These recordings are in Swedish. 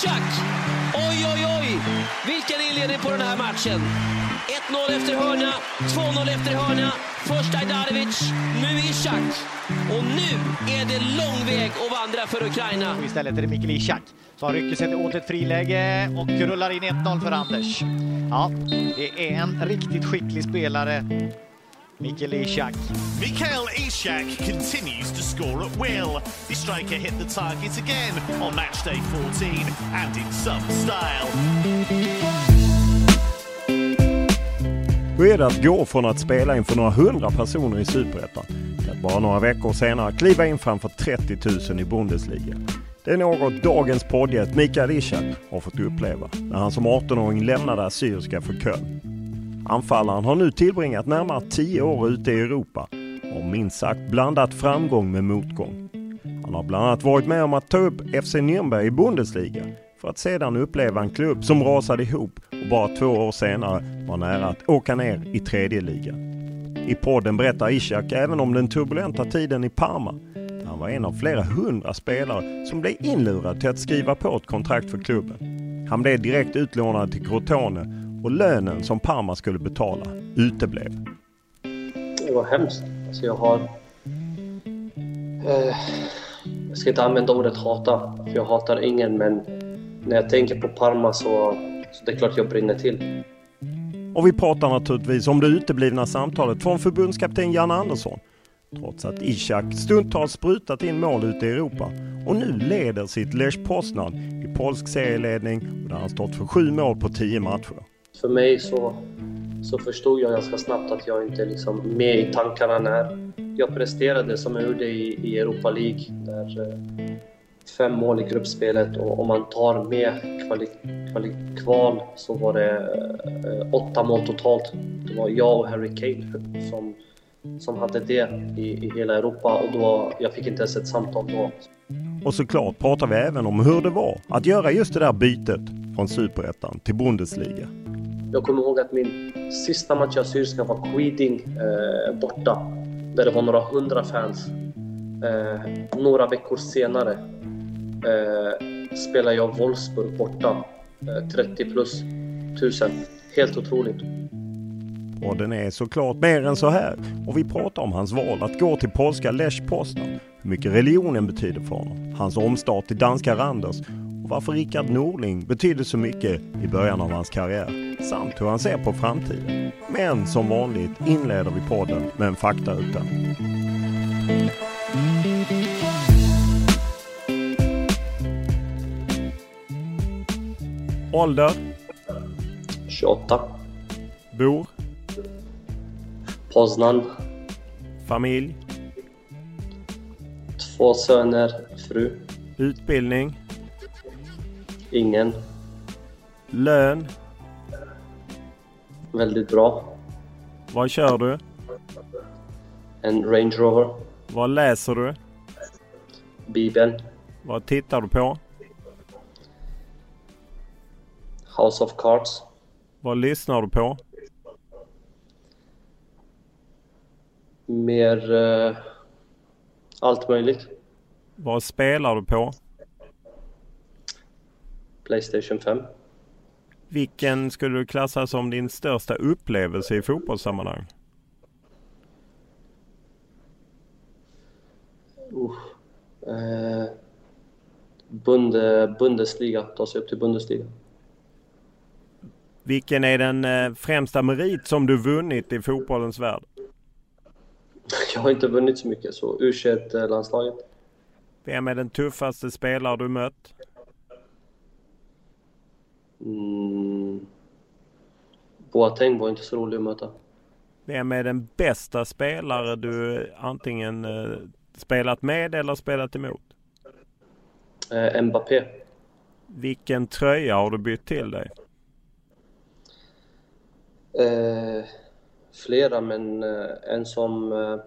Ishak! Oj, oj, oj! Vilken inledning på den här matchen! 1-0 efter hörna, 2-0 efter hörna. Först Ajdarevic, nu Ishak. Och nu är det lång väg att vandra för Ukraina. Och istället är det Mikael Ishak som rycker sig åt ett friläge och rullar in 1-0 för Anders. Ja, det är en riktigt skicklig spelare. Mikael Ishak. Mikael Ishak continues to score at will. The striker hit the target again on match day 14 and in some style. Hur är det att gå från att spela inför några hundra personer i Superettan till att bara några veckor senare kliva in framför 30 000 i Bundesliga? Det är något dagens poddgäst Mikael Ishak har fått uppleva när han som 18-åring lämnade Assyriska för Köln. Anfallaren har nu tillbringat närmare 10 år ute i Europa och minst sagt blandat framgång med motgång. Han har bland annat varit med om att ta upp FC Nürnberg i Bundesliga för att sedan uppleva en klubb som rasade ihop och bara två år senare var nära att åka ner i tredje ligan. I podden berättar Ishak även om den turbulenta tiden i Parma där han var en av flera hundra spelare som blev inlurad till att skriva på ett kontrakt för klubben. Han blev direkt utlånad till Crotone och lönen som Parma skulle betala uteblev. Det var hemskt. Alltså jag har... Eh, jag ska inte använda ordet hata, för jag hatar ingen, men när jag tänker på Parma så, så det är klart jag brinner till. Och vi pratar naturligtvis om det uteblivna samtalet från förbundskapten Jan Andersson. Trots att Ishak stundtals sprutat in mål ute i Europa och nu leder sitt Lech Poznan i polsk serieledning och där han stått för sju mål på tio matcher. För mig så, så förstod jag ganska snabbt att jag inte är liksom med i tankarna när jag presterade som jag gjorde i, i Europa League. Där, eh, fem mål i gruppspelet och om man tar med kvali, kvali, kval så var det eh, åtta mål totalt. Det var jag och Harry Kane som, som hade det i, i hela Europa och då, jag fick inte ens ett samtal då. Och såklart pratar vi även om hur det var att göra just det där bytet från Superettan till Bundesliga. Jag kommer ihåg att min sista match i Assyriska var Quiding eh, borta. Där det var några hundra fans. Eh, några veckor senare eh, spelade jag Wolfsburg borta. Eh, 30 plus tusen. Helt otroligt. Och den är såklart mer än så här. Och vi pratar om hans val att gå till polska Lech Poznan. Hur mycket religionen betyder för honom. Hans omstart till danska Randers. Varför Rickard Norling betydde så mycket i början av hans karriär. Samt hur han ser på framtiden. Men som vanligt inleder vi podden med en faktaruta. Ålder? 28. Bor? Poznan. Familj? Två söner, fru. Utbildning? Ingen. Lön? Väldigt bra. Vad kör du? En Range Rover. Vad läser du? Bibeln. Vad tittar du på? House of Cards. Vad lyssnar du på? Mer eh, allt möjligt. Vad spelar du på? Playstation 5. Vilken skulle du klassa som din största upplevelse i fotbollssammanhang? Uh, eh, Bunde, Bundesliga, ta sig upp till Bundesliga. Vilken är den eh, främsta merit som du vunnit i fotbollens värld? Jag har inte vunnit så mycket, så U21-landslaget. Vem är den tuffaste spelare du mött? Mm. Boateng var inte så rolig att möta. Vem är den bästa spelare du antingen eh, spelat med eller spelat emot? Eh, Mbappé. Vilken tröja har du bytt till dig? Eh, flera, men eh, en som eh,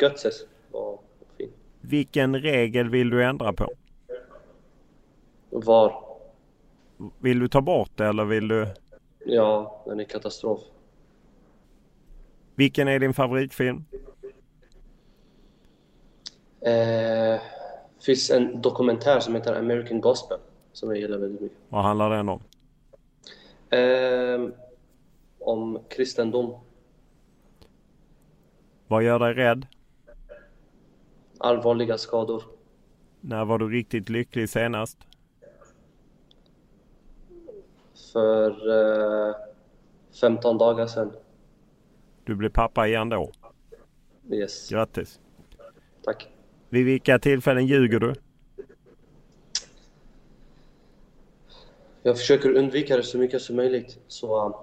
Götzes var fin. Vilken regel vill du ändra på? VAR. Vill du ta bort det eller vill du? Ja, den är katastrof. Vilken är din favoritfilm? Eh, finns en dokumentär som heter American Gospel som jag gillar väldigt mycket. Vad handlar den om? Eh, om kristendom. Vad gör dig rädd? Allvarliga skador. När var du riktigt lycklig senast? För eh, 15 dagar sedan. Du blev pappa igen då? Yes. Grattis! Tack. Vid vilka tillfällen ljuger du? Jag försöker undvika det så mycket som möjligt. Så uh,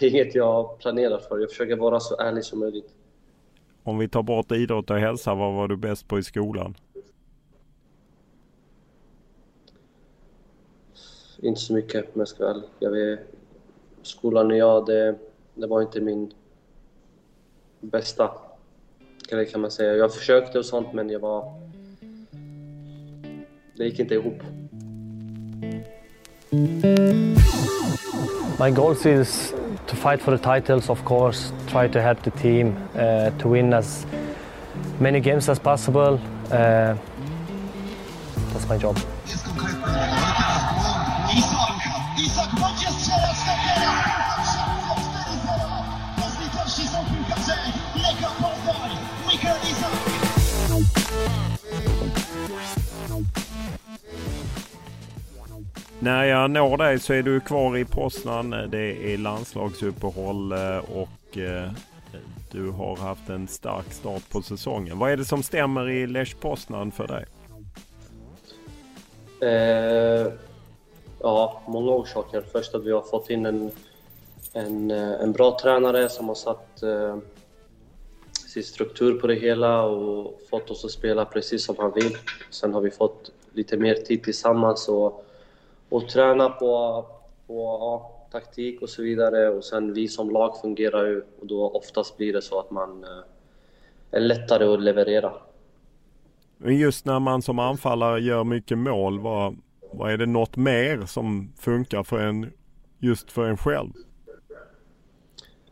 inget jag planerar för. Jag försöker vara så ärlig som möjligt. Om vi tar bort idrott och hälsa, vad var du bäst på i skolan? Inte så mycket om jag ska vara. Jag vet, skolan och jag, det, det var inte min bästa grej kan man säga. Jag försökte och sånt men jag var... Det gick inte ihop. My goal is to fight for the titles, of course, try to help the team uh, to win as many games as possible. Uh, that's my job. När jag når dig så är du kvar i Poznan. Det är landslagsuppehåll eh, och eh, du har haft en stark start på säsongen. Vad är det som stämmer i Lech Poznan för dig? Eh, ja, många orsaker. Först att vi har fått in en, en, eh, en bra tränare som har satt eh, sin struktur på det hela och fått oss att spela precis som han vill. Sen har vi fått lite mer tid tillsammans och, och träna på, på ja, taktik och så vidare. Och sen vi som lag fungerar ju och då oftast blir det så att man eh, är lättare att leverera. Men just när man som anfallare gör mycket mål, vad, vad är det något mer som funkar för en just för en själv?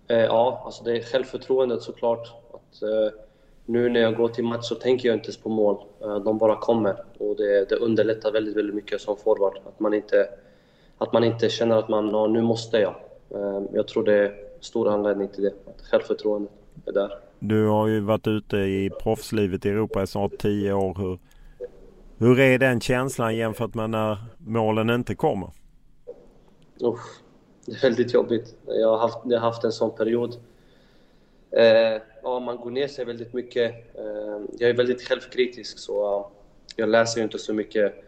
Eh, ja, alltså det är självförtroendet såklart. Att, eh, nu när jag går till match så tänker jag inte ens på mål. Eh, de bara kommer och det, det underlättar väldigt, väldigt mycket som forward. Att man inte, att man inte känner att man, ja, nu måste jag. Eh, jag tror det är stor anledning till det. Att självförtroendet är där. Du har ju varit ute i proffslivet i Europa i snart tio år. Hur, hur är den känslan jämfört med när målen inte kommer? Usch, det är väldigt jobbigt. Jag har haft, jag har haft en sån period. Eh, ja, man går ner sig väldigt mycket. Eh, jag är väldigt självkritisk så jag läser ju inte så mycket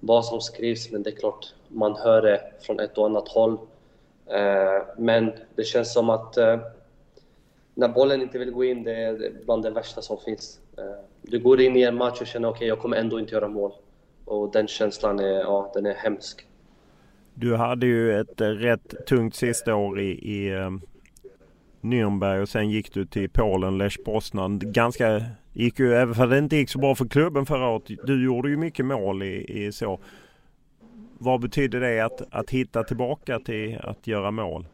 vad som skrivs men det är klart man hör det från ett och annat håll. Eh, men det känns som att eh, när bollen inte vill gå in, det är bland det värsta som finns. Du går in i en match och känner okej, okay, jag kommer ändå inte göra mål. Och den känslan är, ja, den är hemsk. Du hade ju ett rätt tungt sista år i, i Nürnberg och sen gick du till Polen, Lech Poznan. Ganska gick ju, även för det inte gick så bra för klubben förra året. Du gjorde ju mycket mål i, i så. Vad betyder det att, att hitta tillbaka till att göra mål?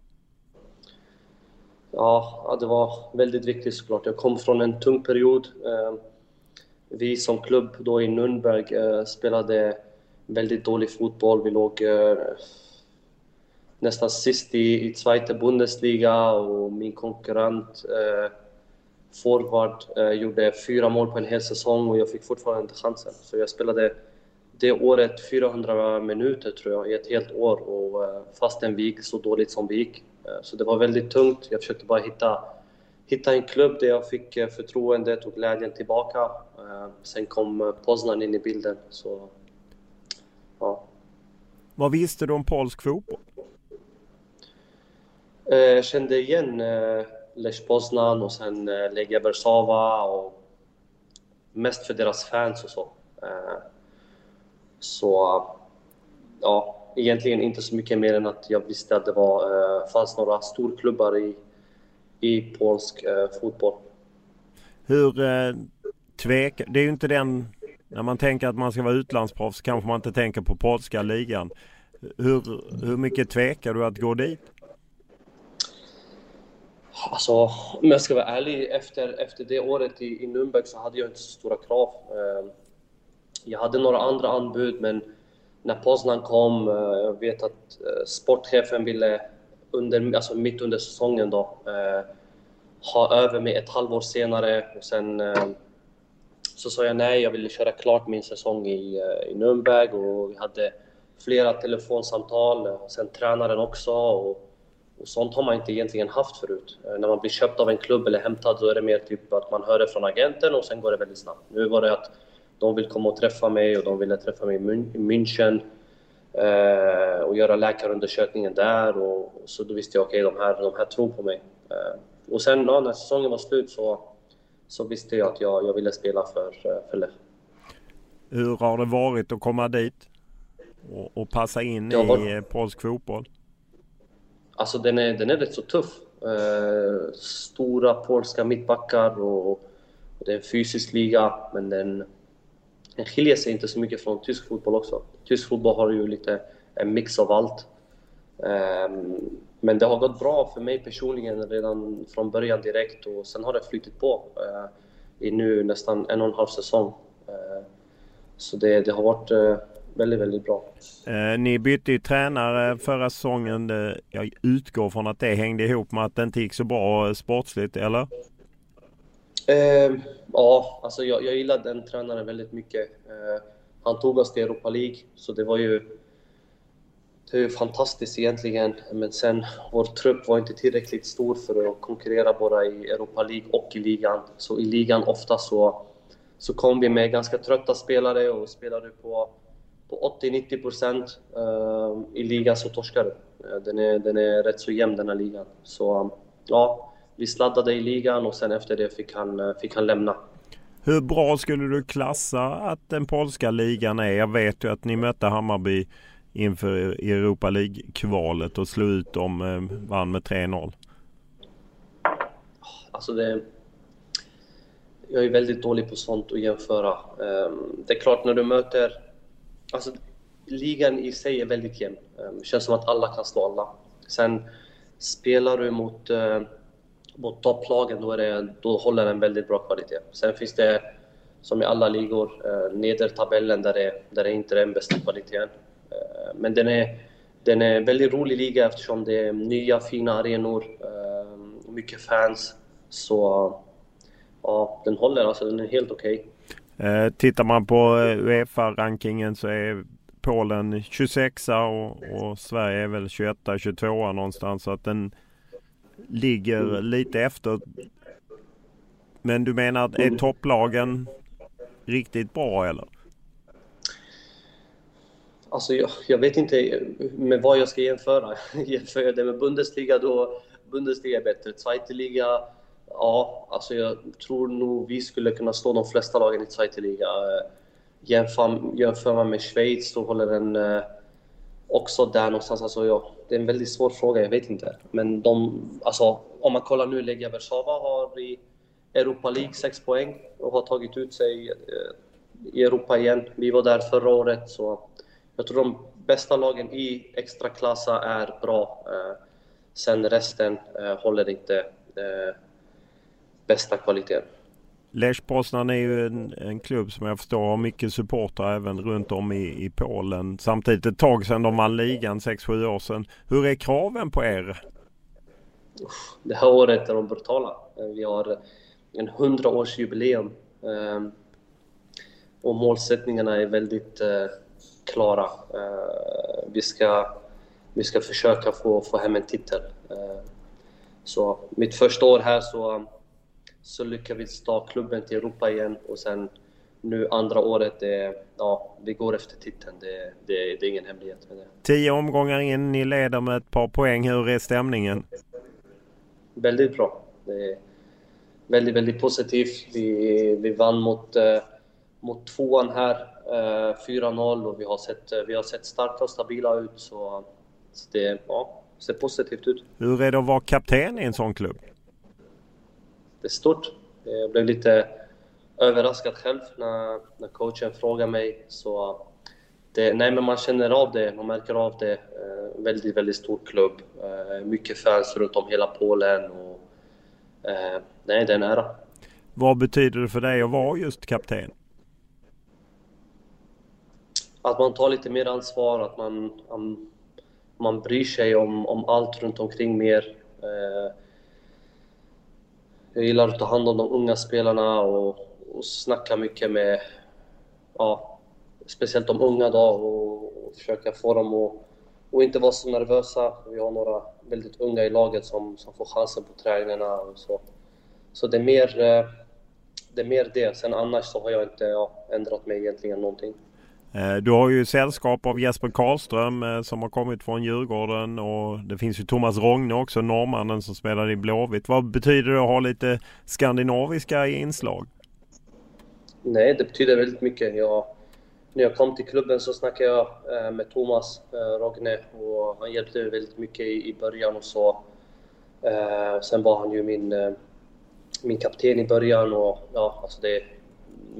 Ja, det var väldigt viktigt såklart. Jag kom från en tung period. Ehm, vi som klubb då i Nürnberg eh, spelade väldigt dålig fotboll. Vi låg eh, nästan sist i, i Zweite Bundesliga och min konkurrent eh, forward eh, gjorde fyra mål på en hel säsong och jag fick fortfarande inte chansen. Så jag spelade det året 400 minuter tror jag i ett helt år och eh, fastän vi gick så dåligt som vi gick Eh, så det var väldigt tungt. Jag försökte bara hitta, hitta en klubb där jag fick eh, förtroendet och glädjen tillbaka. Eh, sen kom Poznan in i bilden. Så, ja. Vad visste du om polsk fotboll? Jag kände igen eh, Lech Poznan och sen eh, Legia Warszawa och mest för deras fans och så. Så ja, egentligen inte så mycket mer än att jag visste att det var, fanns några storklubbar i, i polsk fotboll. Hur eh, tvekar... Det är ju inte den... När man tänker att man ska vara utlandsproffs kanske man inte tänker på polska ligan. Hur, hur mycket tvekar du att gå dit? Alltså, om jag ska vara ärlig, efter, efter det året i, i Nürnberg så hade jag inte så stora krav. Ehm, jag hade några andra anbud men när Poznan kom, eh, jag vet att eh, sportchefen ville under, alltså mitt under säsongen då, eh, ha över mig ett halvår senare. Och sen ehm, så sa jag nej, jag ville köra klart min säsong i, i Nürnberg. Och vi hade flera telefonsamtal och sen tränaren också. Och, och sånt har man inte egentligen haft förut. När man blir köpt av en klubb eller hämtad då är det mer typ att man hör det från agenten och sen går det väldigt snabbt. Nu var det att de vill komma och träffa mig och de ville träffa mig i München eh, och göra läkarundersökningen där. Och, så då visste jag okej, okay, de, här, de här tror på mig. Eh, och sen ja, när säsongen var slut så, så visste jag att jag, jag ville spela för, eh, för Lech. Hur har det varit att komma dit och, och passa in var... i eh, polsk fotboll? Alltså den är, den är rätt så tuff. Eh, stora polska mittbackar och, och det är en fysisk liga men den, den skiljer sig inte så mycket från tysk fotboll också. Tysk fotboll har ju lite en mix av allt. Um, men det har gått bra för mig personligen redan från början direkt och sen har det flyttat på uh, i nu nästan en och en halv säsong. Uh, så det, det har varit uh, väldigt, väldigt bra. ni bytte ju tränare förra säsongen. Jag utgår från att det hängde ihop med att det inte gick så bra sportsligt, eller? Eh, ja, alltså jag, jag gillade den tränaren väldigt mycket. Eh, han tog oss till Europa League, så det var ju det är ju fantastiskt egentligen, men sen vår trupp var inte tillräckligt stor för att konkurrera bara i Europa League och i ligan. Så i ligan ofta så, så kom vi med ganska trötta spelare och spelade på, på 80-90 procent. Uh, I ligan så torskar du. Den är, den är rätt så jämn den här ligan. Så ja, vi sladdade i ligan och sen efter det fick han, eh, fick han lämna. Hur bra skulle du klassa att den polska ligan är? Jag vet ju att ni mötte Hammarby inför Europa League-kvalet och slog ut dem, eh, vann med 3-0. Alltså det... Jag är väldigt dålig på sånt att jämföra. Det är klart när du möter... Alltså ligan i sig är väldigt jämn. Det känns som att alla kan slå alla. Sen spelar du mot eh, mot topplagen då, är det, då håller den väldigt bra kvalitet. Sen finns det, som i alla ligor, eh, nedertabellen där det, där det inte är den bästa kvaliteten. Ehm, men den är, den är en väldigt rolig liga eftersom det är nya fina arenor, ehm, mycket fans. Så ja, den håller alltså, den är helt okej. Okay. Eh, tittar man på Uefa-rankingen så är Polen 26 och, och Sverige är väl 21, 22 någonstans. Så att den, ligger lite efter. Men du menar att är topplagen riktigt bra eller? Alltså jag, jag, vet inte med vad jag ska jämföra. Jämför jag det med Bundesliga då Bundesliga är bättre. Zweite Liga, ja, alltså jag tror nog vi skulle kunna slå de flesta lagen i Zweite eh, Jämför, jämför man med Schweiz, då håller den eh, också där någonstans. Alltså, ja, det är en väldigt svår fråga, jag vet inte. Men de, alltså, om man kollar nu, Legia Warszawa har i, Europa League, 6 poäng och har tagit ut sig eh, i Europa igen. Vi var där förra året, så jag tror de bästa lagen i extraklassa är bra. Sen resten håller inte bästa kvaliteten. Lech Poznan är ju en, en, klubb som jag förstår har mycket supportrar även runt om i, i Polen. Samtidigt ett tag sedan de vann ligan, 6-7 år sedan. Hur är kraven på er? Det här året är de brutala. Vi har en 100-årsjubileum ehm, och målsättningarna är väldigt eh, klara. Eh, vi, ska, vi ska försöka få, få hem en titel. Eh, så mitt första år här så så lyckades vi ta klubben till Europa igen och sen nu andra året, det, ja, vi går efter titeln. Det, det, det är ingen hemlighet med det. Tio omgångar in, ni leder med ett par poäng. Hur är stämningen? Väldigt bra. Det är väldigt, väldigt positivt. Vi, vi vann mot, eh, mot tvåan här, eh, 4-0 och vi har, sett, vi har sett starka och stabila ut. Så, så det ja, ser positivt ut. Hur är det att vara kapten i en sån klubb? Det är stort. Jag blev lite överraskad själv när, när coachen frågade mig. Så det, nej, men man känner av det, man märker av det. Eh, väldigt, väldigt stor klubb. Eh, mycket fans runt om hela Polen. Och, eh, nej, det är en ära. Vad betyder det för dig att vara just kapten? Att man tar lite mer ansvar, att man, man, man bryr sig om, om allt runt omkring mer. Eh, jag gillar att ta hand om de unga spelarna och, och snacka mycket med, ja, speciellt de unga då och, och försöka få dem att och inte vara så nervösa. Vi har några väldigt unga i laget som, som får chansen på träningarna och så. Så det är mer eh, det. Är mer det. Sen annars så har jag inte ja, ändrat mig egentligen någonting. Eh, du har ju sällskap av Jesper Karlström eh, som har kommit från Djurgården och det finns ju Thomas Rogne också, norrmannen som spelar i Blåvitt. Vad betyder det att ha lite skandinaviska inslag? Nej, det betyder väldigt mycket. Jag, när jag kom till klubben så snackade jag eh, med Thomas Rogne och han hjälpte mig väldigt mycket i början och så. Sen var han ju min, min kapten i början och ja, alltså det är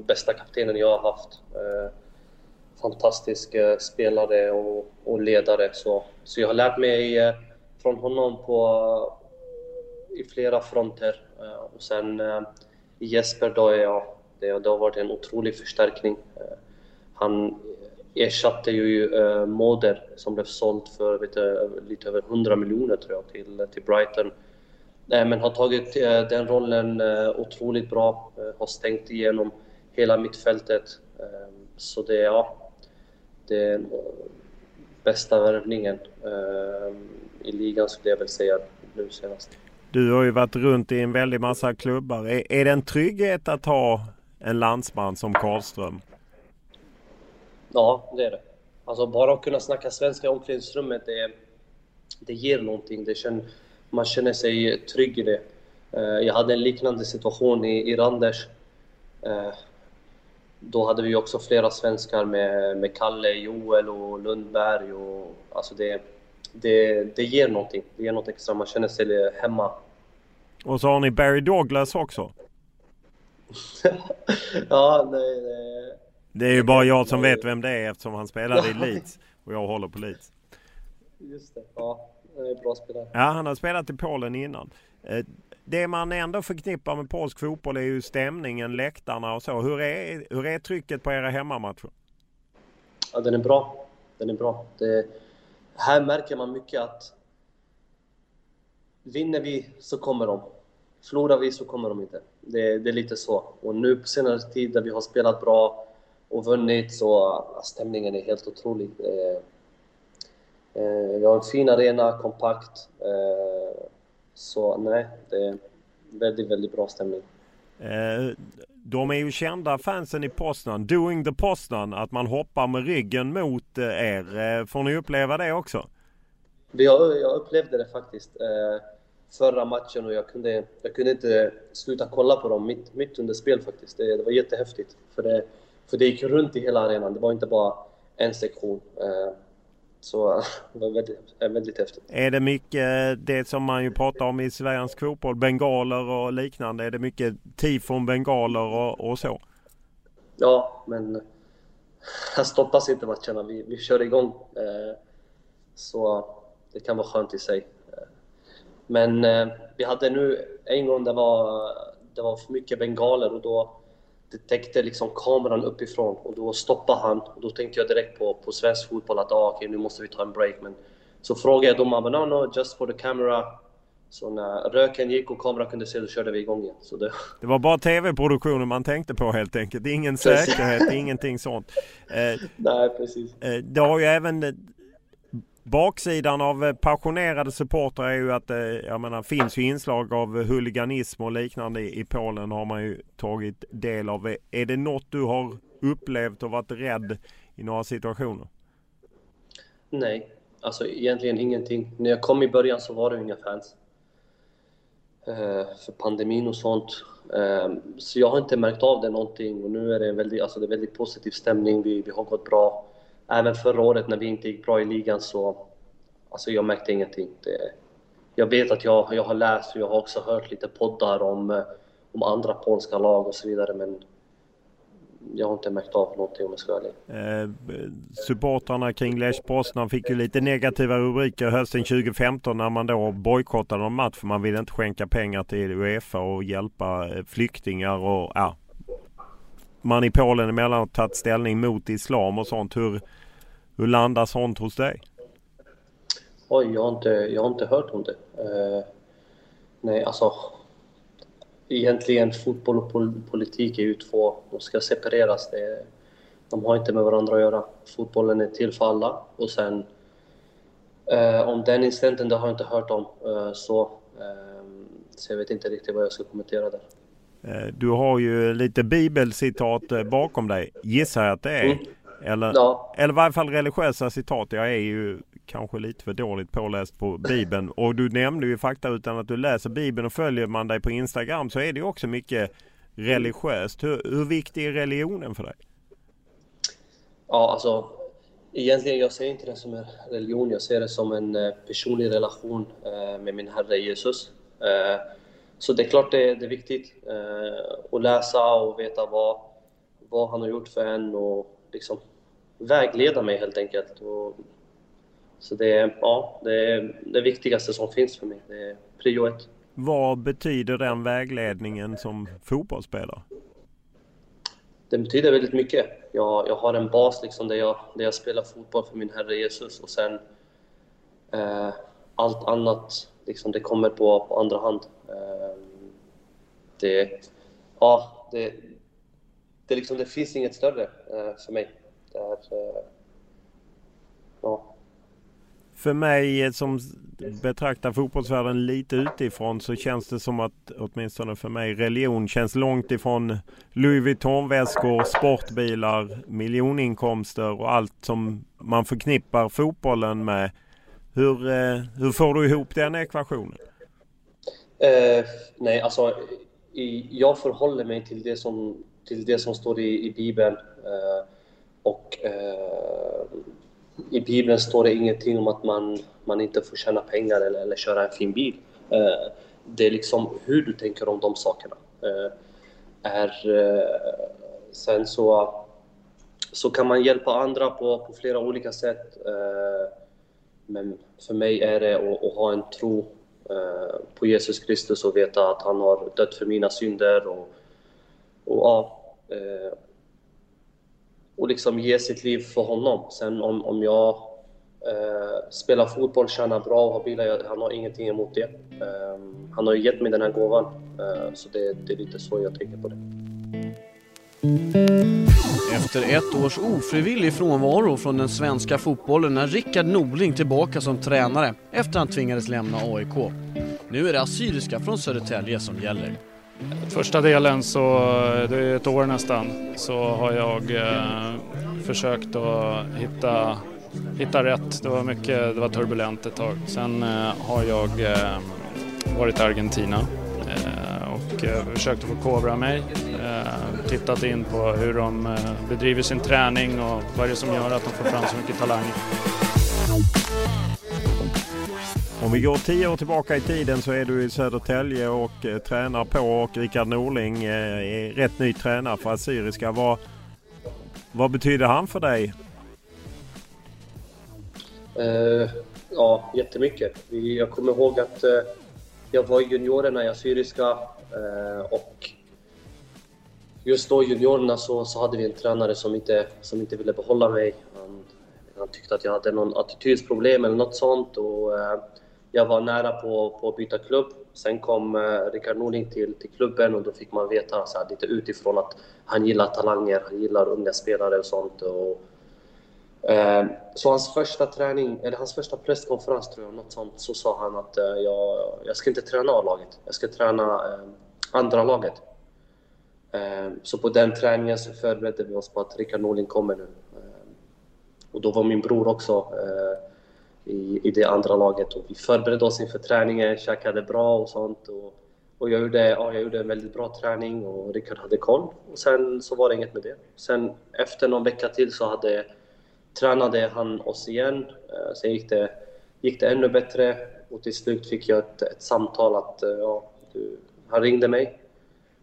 bästa kaptenen jag har haft fantastisk spelare och, och, ledare. Så, så jag har lärt mig eh, från honom på, i flera fronter. Eh, och sen eh, Jesper då, är jag, det, det har varit en otrolig förstärkning. Han ersatte ju Moder som blev såld för vet, lite över 100 miljoner tror jag till, till Brighton. Men har tagit den rollen otroligt bra, har stängt igenom hela mittfältet. Så det, ja, det är bästa värvningen eh, i ligan skulle jag väl säga nu senast. Du har ju varit runt i en väldig massa klubbar. Är, är det en trygghet att ha en landsman som Karlström? Ja, det är det. Alltså bara att kunna snacka svenska i omklädningsrummet, det, det ger någonting. Det känner, man känner sig trygg i det. Eh, jag hade en liknande situation i, i Randers. Eh, då hade vi också flera svenskar med, med Kalle, Joel och Lundberg. Och, alltså det, det, det ger någonting. Det ger något extra. Man känner sig hemma. Och så har ni Barry Douglas också. ja, nej, nej. Det är ju bara jag som vet vem det är eftersom han spelade i Leeds. Och jag håller på Leeds. Just det. Ja, han är bra spelare. Ja, han har spelat i Polen innan. Det man ändå förknippar med polsk fotboll är ju stämningen, läktarna och så. Hur är, hur är trycket på era hemmamatcher? Ja, den är bra. Den är bra. Det, här märker man mycket att vinner vi så kommer de. Förlorar vi så kommer de inte. Det, det, är lite så. Och nu på senare tid där vi har spelat bra och vunnit så stämningen är helt otrolig. Eh, eh, vi har en fin arena, kompakt. Eh, så nej, det är väldigt, väldigt bra stämning. Eh, de är ju kända fansen i Poznan, Doing the Poznan, att man hoppar med ryggen mot eh, er. Eh, får ni uppleva det också? Jag, jag upplevde det faktiskt förra matchen och jag kunde, jag kunde inte sluta kolla på dem mitt, mitt under spel faktiskt. Det, det var jättehäftigt. För det, för det gick runt i hela arenan, det var inte bara en sektion. Så det var väldigt, väldigt häftigt. Är det mycket det som man ju pratar om i svensk fotboll, bengaler och liknande? Är det mycket tifon, bengaler och, och så? Ja, men här stoppas inte matcherna. Vi, vi kör igång. Eh, så det kan vara skönt i sig. Men eh, vi hade nu en gång det var, det var för mycket bengaler och då det täckte liksom kameran uppifrån och då stoppade han. Och då tänkte jag direkt på, på svensk fotboll att ah, okay, nu måste vi ta en break. Men så frågade jag domaren, no, no, just for the camera. Så när röken gick och kameran kunde se, då körde vi igång igen. Så det... det var bara tv-produktionen man tänkte på helt enkelt. Ingen säkerhet, ingenting sånt. Eh, Nej, precis. Eh, det har ju även Baksidan av eh, passionerade supportrar är ju att det jag menar, finns ju inslag av huliganism och liknande i Polen har man ju tagit del av. Eh, är det något du har upplevt och varit rädd i några situationer? Nej, alltså egentligen ingenting. När jag kom i början så var det inga fans. För pandemin och sånt. Så jag har inte märkt av det någonting och nu är det en väldigt, alltså det är väldigt positiv stämning. Vi, vi har gått bra även förra året när vi inte gick bra i ligan så alltså jag märkte ingenting. Det, jag vet att jag, jag har läst och jag har också hört lite poddar om, eh, om andra polska lag och så vidare men jag har inte märkt av någonting om jag ska vara ärlig. Eh, supportrarna kring Lech Poznan fick ju lite negativa rubriker hösten 2015 när man då bojkottade en match för man ville inte skänka pengar till Uefa och hjälpa eh, flyktingar och ja, man i Polen emellanåt tagit ställning mot islam och sånt. Hur, hur landar sånt hos dig? Oj, jag har inte, jag har inte hört om det. Uh, nej, alltså egentligen fotboll och politik är ju två, de ska separeras. Det, de har inte med varandra att göra. Fotbollen är till för alla och sen uh, om den incidenten, det har jag inte hört om. Uh, så, så jag vet inte riktigt vad jag ska kommentera där. Eh, du har ju lite bibelcitat eh, bakom dig, gissar jag att det är. Mm. Eller, ja. eller i varje fall religiösa citat. Jag är ju kanske lite för dåligt påläst på Bibeln. Och du nämnde ju fakta utan att du läser Bibeln och följer man dig på Instagram så är det ju också mycket religiöst. Hur, hur viktig är religionen för dig? Ja, alltså egentligen jag ser inte det som en religion. Jag ser det som en eh, personlig relation med min Herre Jesus. Så det är klart det är, det är viktigt eh, att läsa och veta vad, vad han har gjort för en och liksom vägleda mig helt enkelt. Och, så det är, ja, det är det viktigaste som finns för mig. Det är prio ett. Vad betyder den vägledningen som fotbollsspelare? Det betyder väldigt mycket. Jag, jag har en bas liksom där, jag, där jag spelar fotboll för min Herre Jesus och sen eh, allt annat liksom, det kommer på, på andra hand. Eh, det, ja, det, det, liksom, det finns inget större eh, för mig. Är, eh, ja. För mig som betraktar fotbollsvärlden lite utifrån så känns det som att åtminstone för mig religion känns långt ifrån Louis Vuitton-väskor, sportbilar, miljoninkomster och allt som man förknippar fotbollen med. Hur, eh, hur får du ihop den ekvationen? Eh, nej, alltså jag förhåller mig till det som, till det som står i, i Bibeln. Eh, och eh, i Bibeln står det ingenting om att man, man inte får tjäna pengar eller, eller köra en fin bil. Eh, det är liksom hur du tänker om de sakerna. Eh, är, eh, sen så, så kan man hjälpa andra på, på flera olika sätt. Eh, men för mig är det att, att ha en tro Eh, på Jesus Kristus och veta att han har dött för mina synder och, och ja, eh, och liksom ge sitt liv för honom. Sen om, om jag eh, spelar fotboll, tjänar bra och har bilar, han har ingenting emot det. Eh, han har ju gett mig den här gåvan, eh, så det, det är lite så jag tänker på det. Efter ett års ofrivillig frånvaro från den svenska fotbollen är Rickard Norling tillbaka som tränare efter att han tvingades lämna AIK. Nu är det Assyriska från Södertälje som gäller. Första delen, så det är ett år nästan, så har jag eh, försökt att hitta, hitta rätt. Det var mycket, det var turbulent ett tag. Sen eh, har jag eh, varit i Argentina eh, och eh, försökt att förkovra mig Eh, tittat in på hur de eh, bedriver sin träning och vad det är som gör att de får fram så mycket talang. Om vi går tio år tillbaka i tiden så är du i Södertälje och eh, tränar på och Rickard Norling eh, är rätt ny tränare för Assyriska. Vad, vad betyder han för dig? Eh, ja, jättemycket. Jag kommer ihåg att eh, jag var i juniorerna i Assyriska eh, och just då i juniorerna så, så hade vi en tränare som inte, som inte ville behålla mig. Han, han tyckte att jag hade någon attitydsproblem eller något sånt och eh, jag var nära på, på att byta klubb. Sen kom eh, Rickard Norling till, till klubben och då fick man veta så här, lite utifrån att han gillar talanger, han gillar unga spelare och sånt. Och, eh, så hans första träning, eller hans första presskonferens tror jag, något sånt, så sa han att eh, jag, jag ska inte träna A-laget, jag ska träna eh, andra laget. Eh, så på den träningen så förberedde vi oss på att Rickard Norling kommer nu. Eh, och då var min bror också eh, i, i det andra laget och vi förberedde oss inför träningen, käkade bra och sånt. Och, och jag, gjorde, ja, jag gjorde en väldigt bra träning och Rickard hade koll. Och sen så var det inget med det. Sen efter någon vecka till så hade, tränade han oss igen. Eh, sen gick det, gick det ännu bättre och till slut fick jag ett, ett samtal att eh, ja, du, han ringde mig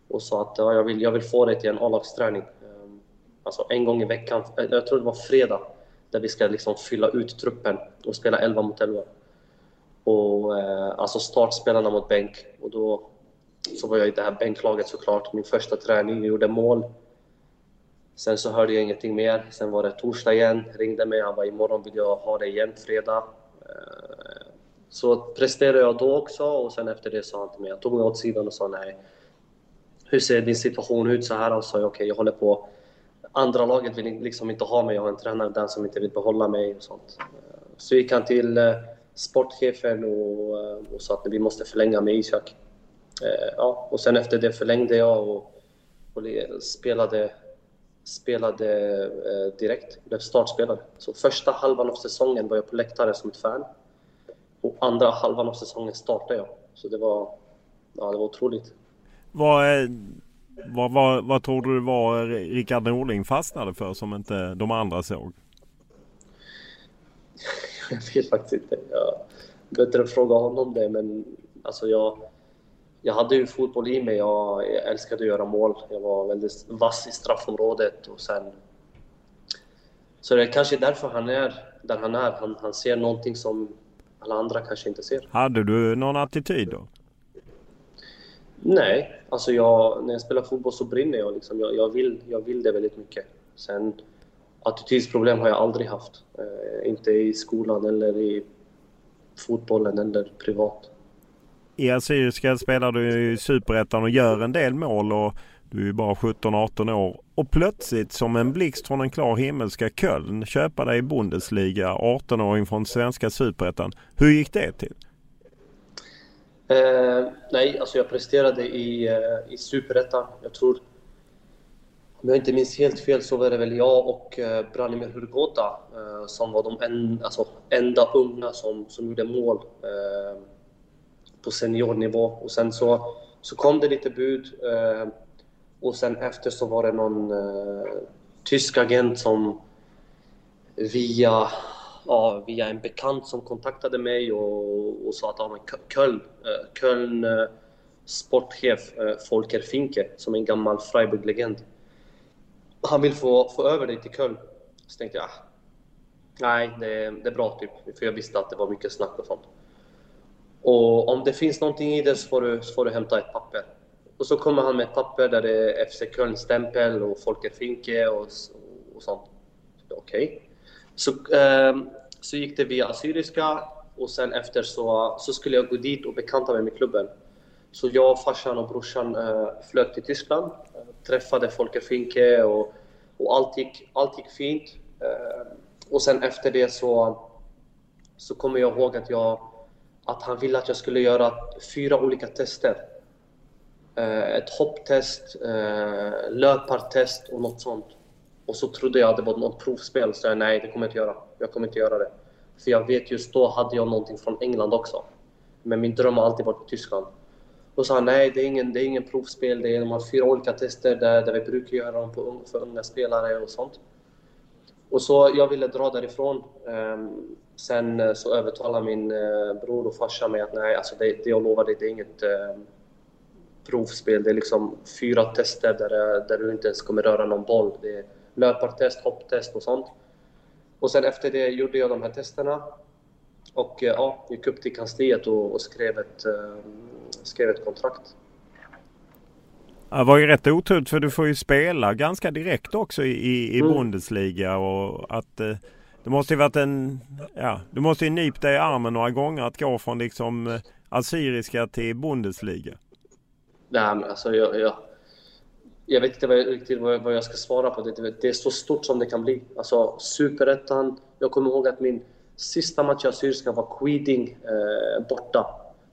och sa att ja, jag, vill, jag vill få dig till en A-lagsträning. Ehm, alltså en gång i veckan, eh, jag tror det var fredag där vi ska liksom fylla ut truppen och spela 11 mot 11. Och, eh, alltså startspelarna mot bänk. Och då så var jag i det här bänklaget såklart. Min första träning, jag gjorde mål. Sen så hörde jag ingenting mer. Sen var det torsdag igen, ringde mig. Han bara imorgon vill jag ha det igen, fredag. Eh, så presterade jag då också och sen efter det sa han till mig, jag tog mig åt sidan och sa nej. Hur ser din situation ut så här? Och sa okej, okay, jag håller på andra laget vill liksom inte ha mig. Jag har en tränare där som inte vill behålla mig och sånt. Eh, så gick han till eh, sportchefen och, eh, och sa att vi måste förlänga med Isak. Ja, och sen efter det förlängde jag och, och spelade, spelade direkt. Blev startspelare. Så första halvan av säsongen var jag på läktaren som ett fan. Och andra halvan av säsongen startade jag. Så det var, ja, det var otroligt. Vad är vad, vad, vad tror du var Rickard Norling fastnade för som inte de andra såg? Jag vet faktiskt inte. Jag bättre fråga honom det, men alltså jag, jag hade ju fotboll i mig. Jag, jag älskade att göra mål. Jag var väldigt vass i straffområdet och sen... Så det är kanske därför han är där han är. Han, han ser någonting som alla andra kanske inte ser. Hade du någon attityd då? Nej, alltså jag, när jag spelar fotboll så brinner jag. Liksom. Jag, jag, vill, jag vill det väldigt mycket. Sen attitydsproblem har jag aldrig haft. Eh, inte i skolan eller i fotbollen eller privat. I Assyriska spelar du i Superettan och gör en del mål och du är bara 17-18 år. Och plötsligt som en blixt från en klar himmel ska Köln köpa dig i Bundesliga, 18-åring från svenska Superettan. Hur gick det till? Eh, nej, alltså jag presterade i, eh, i Superettan. Jag tror, om jag inte minns helt fel, så var det väl jag och eh, Branimir Hurgota eh, som var de en, alltså, enda unga som, som gjorde mål eh, på seniornivå. Och sen så, så kom det lite bud eh, och sen efter så var det någon eh, tysk agent som via ja, via en bekant som kontaktade mig och, och sa att ja, men Köln, eh, Köln eh, sportchef eh, Folker Finke, som är en gammal Freiburg-legend. Han vill få, få över dig till Köln. Så tänkte jag, ah, nej, det, det är bra typ. För jag visste att det var mycket snack och sånt. Och om det finns någonting i det så får du, så får du hämta ett papper. Och så kommer han med ett papper där det är FC Köln-stämpel och Folker Finke och, och sånt. Okej. Okay. Så, eh, så gick det via Assyriska och sen efter så, så skulle jag gå dit och bekanta mig med klubben. Så jag, farsan och brorsan eh, flög till Tyskland, eh, träffade Folke Finke och, och allt, gick, allt gick fint. Eh, och sen efter det så, så kommer jag ihåg att, jag, att han ville att jag skulle göra fyra olika tester. Eh, ett hopptest, eh, löpartest och något sånt. Och så trodde jag att det var något provspel, så jag nej, det kommer jag inte göra. Jag kommer inte göra det. För jag vet just då hade jag någonting från England också. Men min dröm har alltid varit Tyskland. Då sa han nej, det är ingen, det är ingen provspel. Det är de har fyra olika tester där, där vi brukar göra dem på, för unga spelare och sånt. Och så jag ville dra därifrån. Um, sen eh, så övertalade min uh, bror och farsa mig att nej, alltså det, det jag lovar dig, det är inget uh, provspel. Det är liksom fyra tester där, eh, där du inte ens kommer röra någon boll. Det är löpartest, hopptest och sånt. Och sen efter det gjorde jag de här testerna och ja, gick upp till kansliet och, och skrev, ett, skrev ett kontrakt. Det var ju rätt oturligt för du får ju spela ganska direkt också i, i, i mm. Bundesliga och att eh, det måste ju varit en, ja, du måste ju nypt dig i armen några gånger att gå från liksom eh, Assyriska till Bundesliga. Nej men alltså jag, jag, jag vet inte vad jag, riktigt vad jag, vad jag ska svara på. Det, det är så stort som det kan bli. Alltså superettan, jag kommer ihåg att min sista match i Assyriska var Queeding eh, borta.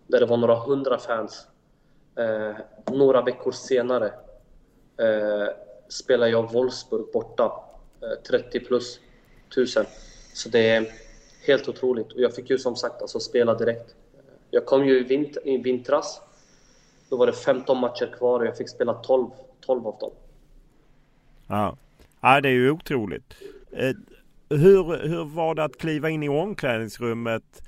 Där det var några hundra fans. Eh, några veckor senare eh, spelar jag Wolfsburg borta. Eh, 30 plus tusen. Så det är helt otroligt. Och jag fick ju som sagt alltså spela direkt. Jag kom ju i, vint i vintras. Då var det 15 matcher kvar och jag fick spela 12, 12 av dem. Ja. ja, det är ju otroligt. Eh, hur, hur var det att kliva in i omklädningsrummet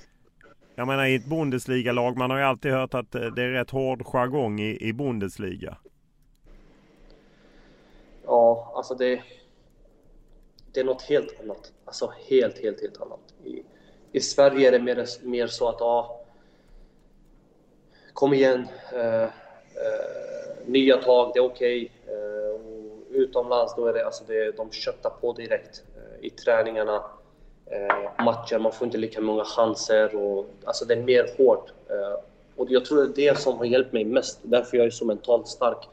jag menar i ett Bundesliga-lag, man har ju alltid hört att eh, det är rätt hård jargong i, i Bundesliga. Ja, alltså det, det är något helt annat. Alltså helt, helt, helt annat. I, i Sverige är det mer, mer så att ja, kom igen, eh, eh, nya tag, det är okej. Okay. Eh, utomlands då är det, alltså det, de köttar på direkt eh, i träningarna eh, matcher, man får inte lika många chanser och alltså det är mer hårt. Eh, och jag tror det är det som har hjälpt mig mest, därför jag är så mentalt stark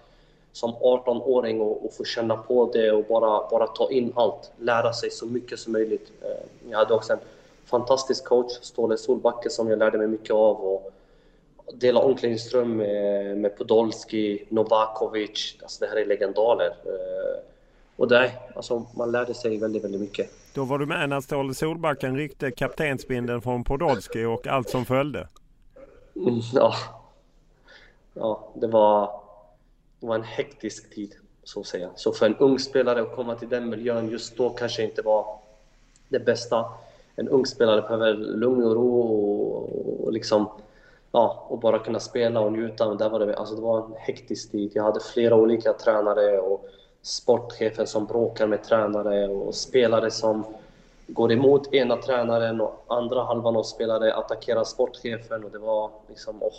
som 18-åring och, och få känna på det och bara, bara ta in allt, lära sig så mycket som möjligt. Eh, jag hade också en fantastisk coach, Ståle Solbacke, som jag lärde mig mycket av och dela omklädningsrum med, med Podolski, Novakovic, alltså det här är legendarer. Eh, och det, alltså, man lärde sig väldigt, väldigt mycket. Då var du med när Ståle Solbacken ryckte kaptensbindeln från Podolski och allt som följde? Mm, ja. Ja, det var, det var en hektisk tid, så att säga. Så för en ung spelare att komma till den miljön just då kanske inte var det bästa. En ung spelare behöver lugn och ro och, och liksom ja, och bara kunna spela och njuta. Men där var det, alltså det var en hektisk tid. Jag hade flera olika tränare och sportchefen som bråkar med tränare och spelare som går emot ena tränaren och andra halvan av spelare attackerar sportchefen och det var liksom, åh.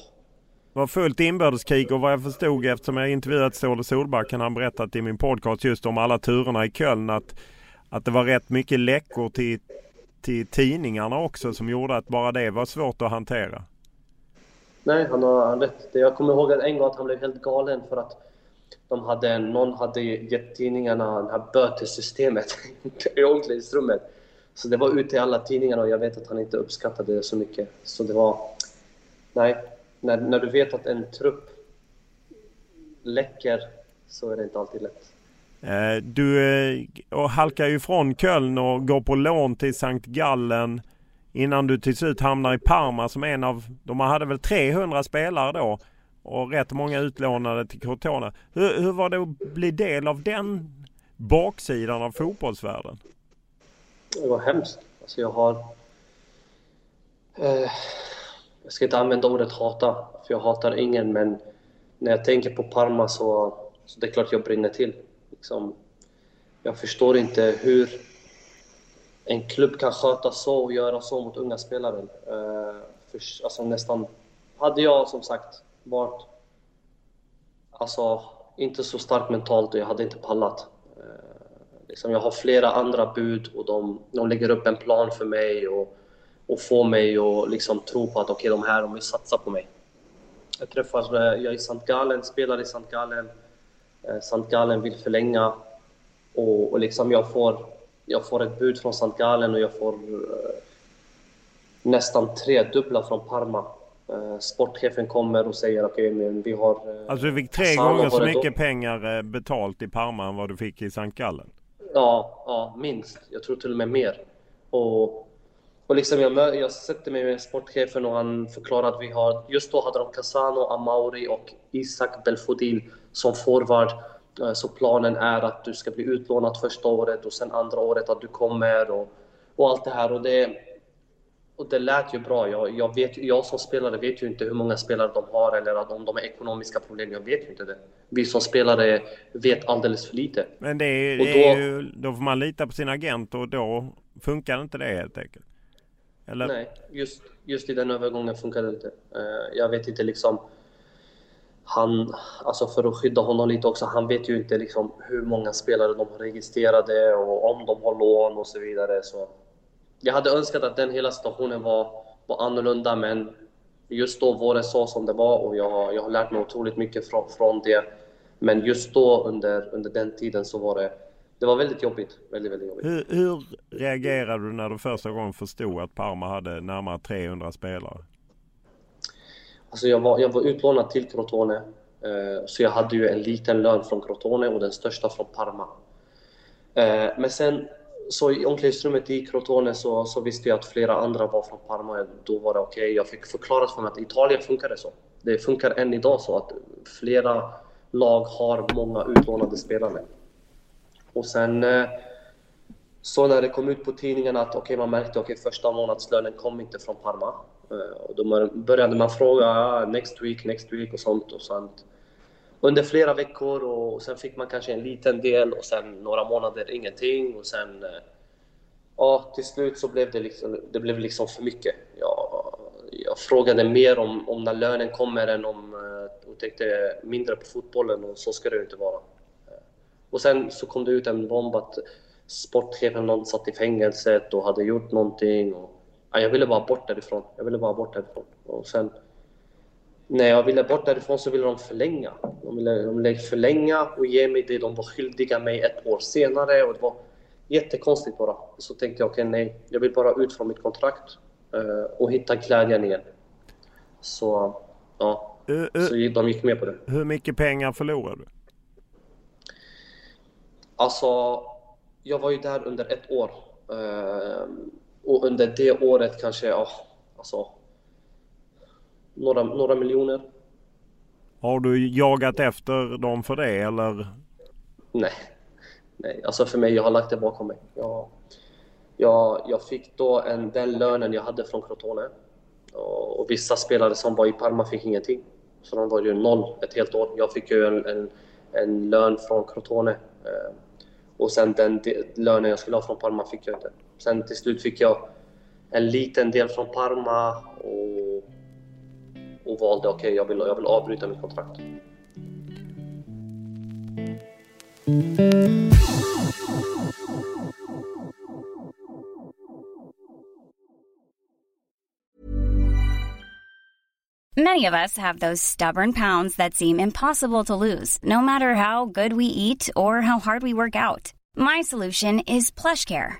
Det var fullt inbördeskrig och vad jag förstod eftersom jag intervjuat Ståle Solbacken han berättat i min podcast just om alla turerna i Köln att, att det var rätt mycket läckor till, till tidningarna också som gjorde att bara det var svårt att hantera. Nej, han har rätt. Jag kommer ihåg att en gång att han blev helt galen för att de hade, någon hade gett tidningarna det här bötessystemet i omklädningsrummet. Så det var ute i alla tidningar och jag vet att han inte uppskattade det så mycket. Så det var... Nej, när, när du vet att en trupp läcker så är det inte alltid lätt. Eh, du eh, halkar ju från Köln och går på lån till Sankt Gallen innan du till slut hamnar i Parma som en av, de hade väl 300 spelare då och rätt många utlånade till Cortona. Hur, hur var det att bli del av den baksidan av fotbollsvärlden? Det var hemskt. Alltså jag har... Eh, jag ska inte använda ordet hata, för jag hatar ingen, men när jag tänker på Parma så, så det är klart jag brinner till. Liksom, jag förstår inte hur en klubb kan sköta så och göra så mot unga spelare. Eh, för, alltså nästan... Hade jag som sagt varit alltså, inte så stark mentalt och jag hade inte pallat. Eh, liksom, jag har flera andra bud och de, de lägger upp en plan för mig och, och får mig att liksom tro på att okej, okay, de här de vill satsa på mig. Jag träffar, eh, jag är i St. Gallen, spelar i St. Gallen. Eh, St. Gallen vill förlänga och, och liksom jag får, jag får ett bud från St. Gallen och jag får eh, nästan tredubbla från Parma Uh, sportchefen kommer och säger okej, okay, men vi har... Uh, alltså du fick tre gånger så mycket pengar uh, betalt i Parma än vad du fick i St. Gallen? Ja, ja, minst. Jag tror till och med mer. Och, och liksom jag, jag sätter mig med sportchefen och han förklarar att vi har... Just då hade de Casano, Amauri och Isak Belfodil som forward. Eh, Så planen är att du ska bli utlånad första året och sen andra året att du kommer och, och allt det här. Och det, och det lät ju bra. Jag, jag, vet, jag som spelare vet ju inte hur många spelare de har eller att om de har ekonomiska problem. Jag vet ju inte det. Vi som spelare vet alldeles för lite. Men det är, det är ju, då får man lita på sin agent och då funkar inte det helt enkelt. Eller? Nej, just, just i den övergången funkar det inte. Eh, Jag vet inte liksom... Han, alltså för att skydda honom lite också, han vet ju inte liksom hur många spelare de har registrerade och om de har lån och så vidare. Så jag hade önskat att den hela situationen var, var annorlunda, men just då var det så som det var och jag, har- jag har lärt mig otroligt mycket från, från det. Men just då under, under den tiden så var det, det var väldigt jobbigt. Väldigt, väldigt jobbigt. Hur, hur reagerade du när du första gången förstod att Parma hade närmare 300 spelare? Alltså jag, var, jag var utlånad till Crotone, eh, så jag hade ju en liten lön från Crotone och den största från Parma. Eh, men sen så i omklädningsrummet i Crotone så, så visste jag att flera andra var från Parma. Då var det okej. Jag fick förklarat för mig att i Italien funkar det så. Det funkar än idag så att flera lag har många utlånade spelare. Och sen eh, så när det kom ut på tidningarna att okej, man märkte att första månadslönen kom inte från Parma. Eh, och då började man fråga ah, next week, next week och sånt och sånt. Under flera veckor och sen fick man kanske en liten del och sen några månader ingenting och sen eh, Ja, till slut så blev det liksom, det blev liksom för mycket. Jag, jag frågade mer om, om när lönen kommer än om eh, och tänkte mindre på fotbollen och så ska det ju inte vara. Och sen så kom det ut en bomb att sportchefen någon satt i fängelset och hade gjort någonting. Och, ja, jag ville bara bort därifrån. Jag ville bara bort därifrån. Och sen när jag ville bort därifrån så ville de förlänga. De ville, de ville förlänga och ge mig det de var skyldiga mig ett år senare. Och det var jättekonstigt bara. Så tänkte jag, okej nej, jag vill bara ut från mitt kontrakt eh, och hitta glädjen igen. Så ja, så de gick med på det. Hur mycket pengar förlorade du? Alltså, jag var ju där under ett år. Och under det året kanske, ja, alltså några, några miljoner. Har du jagat efter dem för det eller? Nej. Nej, alltså för mig, jag har lagt det bakom mig. Jag, jag, jag fick då en, den lönen jag hade från Crotone. Och, och vissa spelare som var i Parma fick ingenting. Så de var ju noll ett helt år. Jag fick ju en, en, en lön från Crotone. Eh, och sen den de, lönen jag skulle ha från Parma fick jag inte. Sen till slut fick jag en liten del från Parma och, och valde okej, okay, jag, vill, jag vill avbryta mitt kontrakt. Many of us have those stubborn pounds that seem impossible to lose, no matter how good we eat or how hard we work out. My solution is plush care.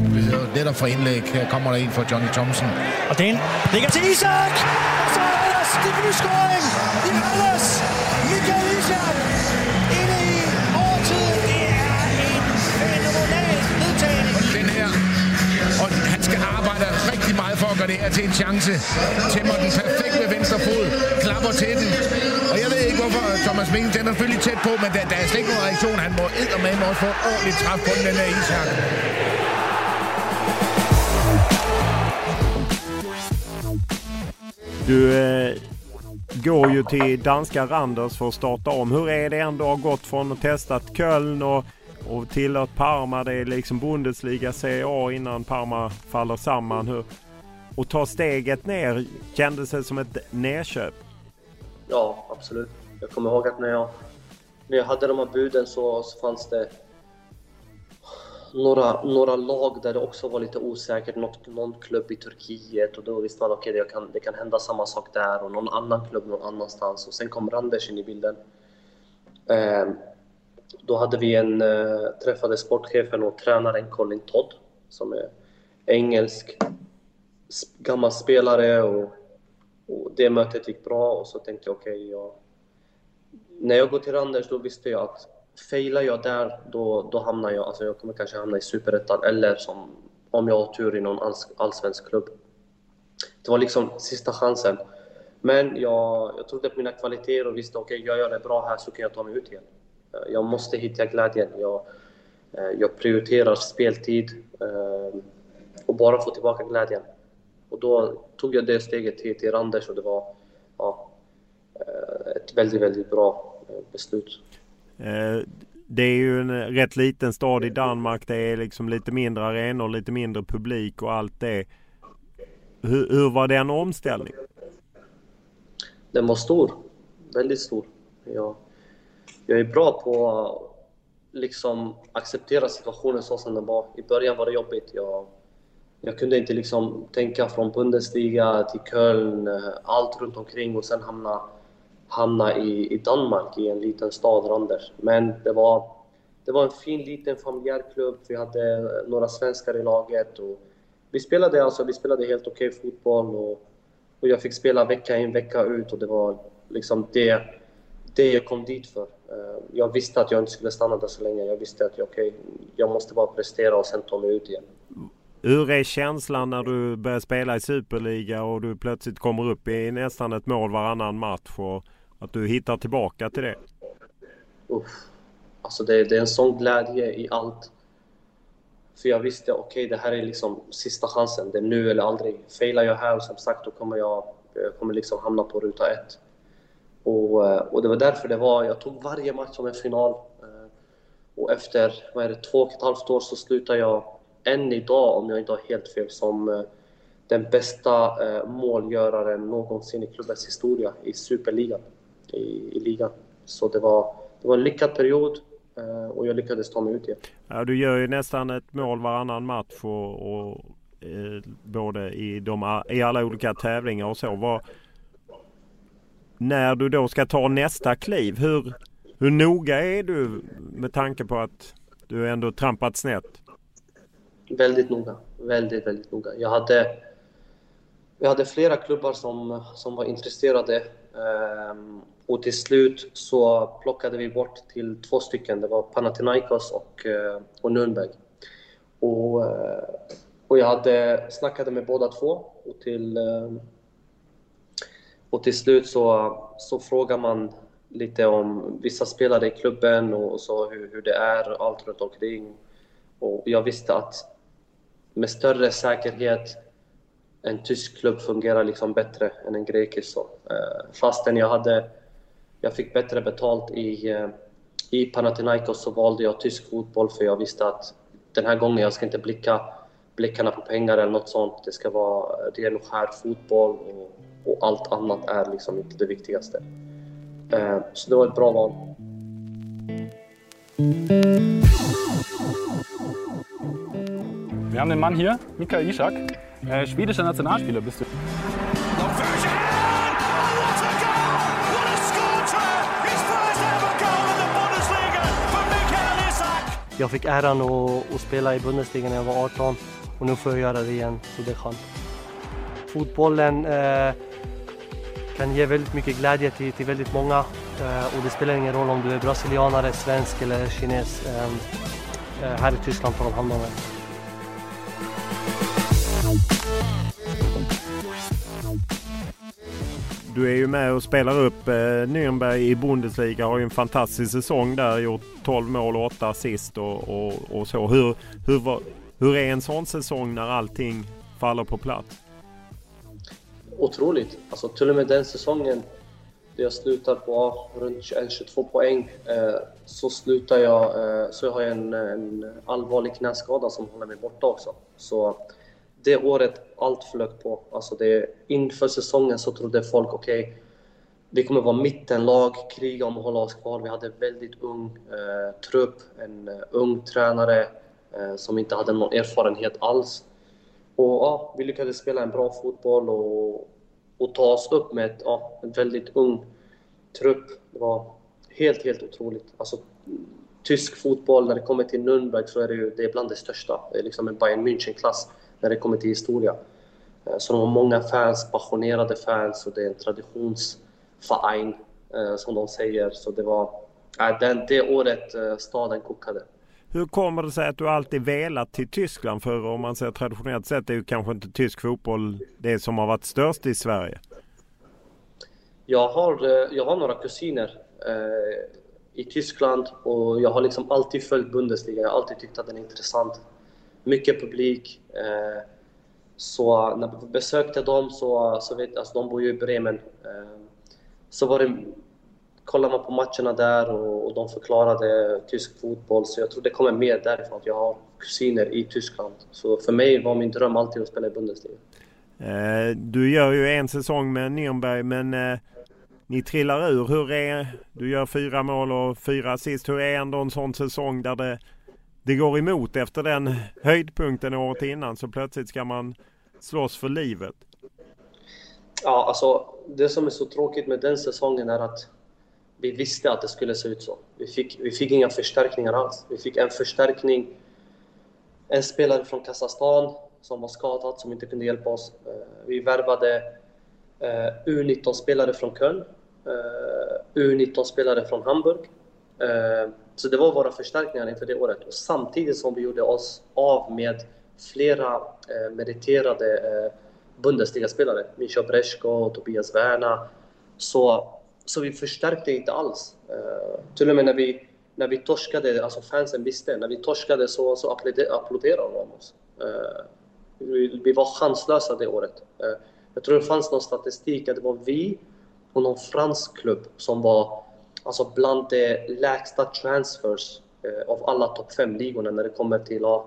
Netop for indlæg. Her kommer der en fra Johnny Thompson. Og den ligger til Isak! Og så er Anders debutscoring i Anders! Michael Isak! Inde i overtiden. Det er en fænomenal nedtagning. Den her. Og han skal arbejde rigtig meget for at gøre det her til en chance. Tæmmer den perfekt med venstre fod. Klapper til den. Og jeg ved ikke, hvorfor Thomas Mingen den er selvfølgelig tæt på, men der, der er slet ikke nogen reaktion. Han må eddermame også få ordentligt træf på den, den der Isak. Du eh, går ju till danska Randers för att starta om. Hur är det ändå att ha gått från att testat Köln och, och tillhört Parma. Det är liksom Bundesliga Serie A innan Parma faller samman. Hur, och ta steget ner, kändes det som ett nedköp? Ja, absolut. Jag kommer ihåg att när jag, när jag hade de här buden så, så fanns det några, några lag där det också var lite osäkert. Något, någon klubb i Turkiet och då visste man okej, okay, det, kan, det kan hända samma sak där och någon annan klubb någon annanstans. Och sen kom Randers in i bilden. Eh, då hade vi en, eh, träffade sportchefen och tränaren Colin Todd som är engelsk, gammal spelare och, och det mötet gick bra och så tänkte jag okej, okay, jag, när jag går till Randers då visste jag att failar jag där, då, då hamnar jag, alltså jag kommer kanske hamna i Superettan eller som, om jag har tur i någon alls, allsvensk klubb. Det var liksom sista chansen. Men jag, jag trodde på mina kvaliteter och visste okej, okay, jag gör det bra här så kan jag ta mig ut igen. Eh, jag måste hitta glädjen. Jag, eh, jag prioriterar speltid eh, och bara få tillbaka glädjen. Och då tog jag det steget till, till Randers och det var ja, ett väldigt, väldigt bra beslut. Det är ju en rätt liten stad i Danmark. Det är liksom lite mindre arenor, lite mindre publik och allt det. Hur, hur var den omställningen? Den var stor. Väldigt stor. Jag, jag är bra på att liksom acceptera situationen så som den var. I början var det jobbigt. Jag, jag kunde inte liksom tänka från Bundesliga till Köln, allt runt omkring och sen hamna hamna i, i Danmark, i en liten stad, Randers. Men det var, det var en fin liten familjär klubb. Vi hade eh, några svenskar i laget. Och vi, spelade, alltså, vi spelade helt okej okay fotboll och, och jag fick spela vecka in, vecka ut och det var liksom det, det jag kom dit för. Eh, jag visste att jag inte skulle stanna där så länge. Jag visste att jag, okay, jag måste bara prestera och sen ta mig ut igen. Hur är känslan när du börjar spela i Superliga och du plötsligt kommer upp i nästan ett mål varannan match? Och att du hittar tillbaka till det? Uff. Alltså det, det är en sån glädje i allt. För jag visste, okej okay, det här är liksom sista chansen. Det är nu eller aldrig. Failar jag här, som sagt, då kommer jag, jag kommer liksom hamna på ruta ett. Och, eh, och det var därför det var, jag tog varje match som en final. Eh, och efter, vad är det, två och ett halvt år så slutar jag än idag, om jag inte har helt fel, som den bästa målgöraren någonsin i klubbens historia i Superligan i, i ligan. Så det var, det var en lyckad period eh, och jag lyckades ta mig ut igen. Ja, du gör ju nästan ett mål varannan match och, och eh, både i, de, i alla olika tävlingar och så. Var, när du då ska ta nästa kliv, hur, hur noga är du med tanke på att du ändå trampat snett? Väldigt noga. Väldigt, väldigt noga. Jag hade, jag hade flera klubbar som, som var intresserade. Um, och till slut så plockade vi bort till två stycken. Det var Panathinaikos och, eh, och Nürnberg. Och, eh, och jag hade snackade med båda två och till, eh, och till slut så, så frågar man lite om vissa spelare i klubben och så hur, hur det är allt runt omkring. Och jag visste att med större säkerhet en tysk klubb fungerar liksom bättre än en grekisk. Så. Fastän jag hade jag fick bättre betalt i, eh, i Panathinaikos så valde jag tysk fotboll för jag visste att den här gången jag ska inte blicka blickarna på pengar eller något sånt. Det ska vara ren och skär fotboll och, och, allt annat är liksom inte det viktigaste. Eh, så det var ett bra val. Wir haben den Mann hier, Mikael Ishak, äh, schwedischer Nationalspieler bist du. Jag fick äran att, att spela i Bundesliga när jag var 18 och nu får jag göra det igen, så det är skönt. Fotbollen eh, kan ge väldigt mycket glädje till, till väldigt många eh, och det spelar ingen roll om du är brasilianare, svensk eller kines. Eh, eh här i Tyskland tar de hand om dig. Du är ju med och spelar upp eh, Nürnberg i Bundesliga. Har ju en fantastisk säsong där. Gjort 12 mål och 8 assist och, och, och så. Hur, hur, hur är en sån säsong när allting faller på plats? Otroligt. Alltså till och med den säsongen där jag slutar på runt 22 poäng eh, så slutar jag, eh, så har jag en, en allvarlig knäskada som håller mig borta också. Så det året allt flög på. Alltså det, inför säsongen så trodde folk okej, okay, vi kommer vara mittenlag, kriga om att hålla oss kvar. Vi hade en väldigt ung eh, trupp, en eh, ung tränare eh, som inte hade någon erfarenhet alls. Och ja, vi lyckades spela en bra fotboll och, och ta oss upp med ett, ja, en väldigt ung trupp. Det var helt, helt otroligt. Alltså, tysk fotboll, när det kommer till Nürnberg så är det ju det är bland det största. Det är liksom en Bayern München-klass när det kommer till historia. Eh, så de har många fans, passionerade fans och det är en traditionsverein eh, som de säger. Så det var den, det året eh, staden kokade. Hur kommer det sig att du alltid velat till Tyskland? För om man säger traditionellt sett är ju kanske inte tysk fotboll det som har varit störst i Sverige. Jag har, jag har några kusiner eh, i Tyskland och jag har liksom alltid följt Bundesliga. Jag har alltid tyckt att den är intressant mycket publik. Eh, så när vi besökte dem, så, så vet, alltså de bor ju i Bremen, eh, så var det, kollade man på matcherna där och, och de förklarade tysk fotboll, så jag tror det kommer mer därifrån att jag har kusiner i Tyskland. Så för mig var min dröm alltid att spela i Bundesliga. Eh, du gör ju en säsong med Nürnberg, men ni trillar ur. Hur är, du gör fyra mål och fyra assist. Hur är ändå en sån säsong där det det går emot efter den höjdpunkten året innan så plötsligt ska man slåss för livet. Ja, alltså det som är så tråkigt med den säsongen är att vi visste att det skulle se ut så. Vi fick, vi fick inga förstärkningar alls. Vi fick en förstärkning, en spelare från Kazakstan som var skadad, som inte kunde hjälpa oss. Eh, vi värvade eh, U19-spelare från Köln, eh, U19-spelare från Hamburg. Så det var våra förstärkningar inför det året. Och samtidigt som vi gjorde oss av med flera eh, meriterade eh, Bundesliga-spelare. Mischa Breshko, Tobias Werner. Så, så vi förstärkte inte alls. Eh, till och med när vi, när vi torskade, alltså fansen visste, när vi torskade så, så applåderade de oss. Eh, vi, vi, var chanslösa det året. Eh, jag tror det fanns någon statistik att det var vi och någon fransk klubb som var alltså bland de lägsta transfers eh, av alla topp 5-ligorna när det kommer till att,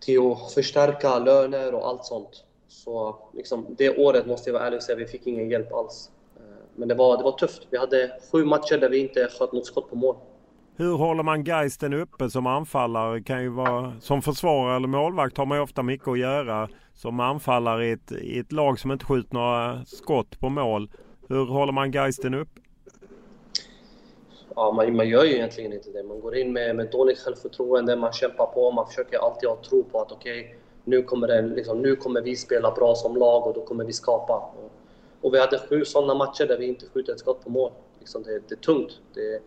till att förstärka löner och allt sånt. Så liksom, det året måste jag vara ärlig och säga, vi fick ingen hjälp alls. Eh, men det var, det var tufft. Vi hade sju matcher där vi inte sköt något skott på mål. Hur håller man Geisten uppe som anfallare? Kan ju vara, som försvarare eller målvakt har man ju ofta mycket att göra som anfallare i ett, i ett lag som inte skjuter några skott på mål. Hur håller man Geisten uppe? Ja, man, man gör ju egentligen inte det. Man går in med, med dåligt självförtroende, man kämpar på, man försöker alltid ha tro på att okej, okay, nu, kommer liksom, nu kommer vi spela bra som lag och då kommer vi skapa. Och, och vi hade sju sådana matcher där vi inte skjuter ett skott på mål. Liksom det, det är tungt. Det,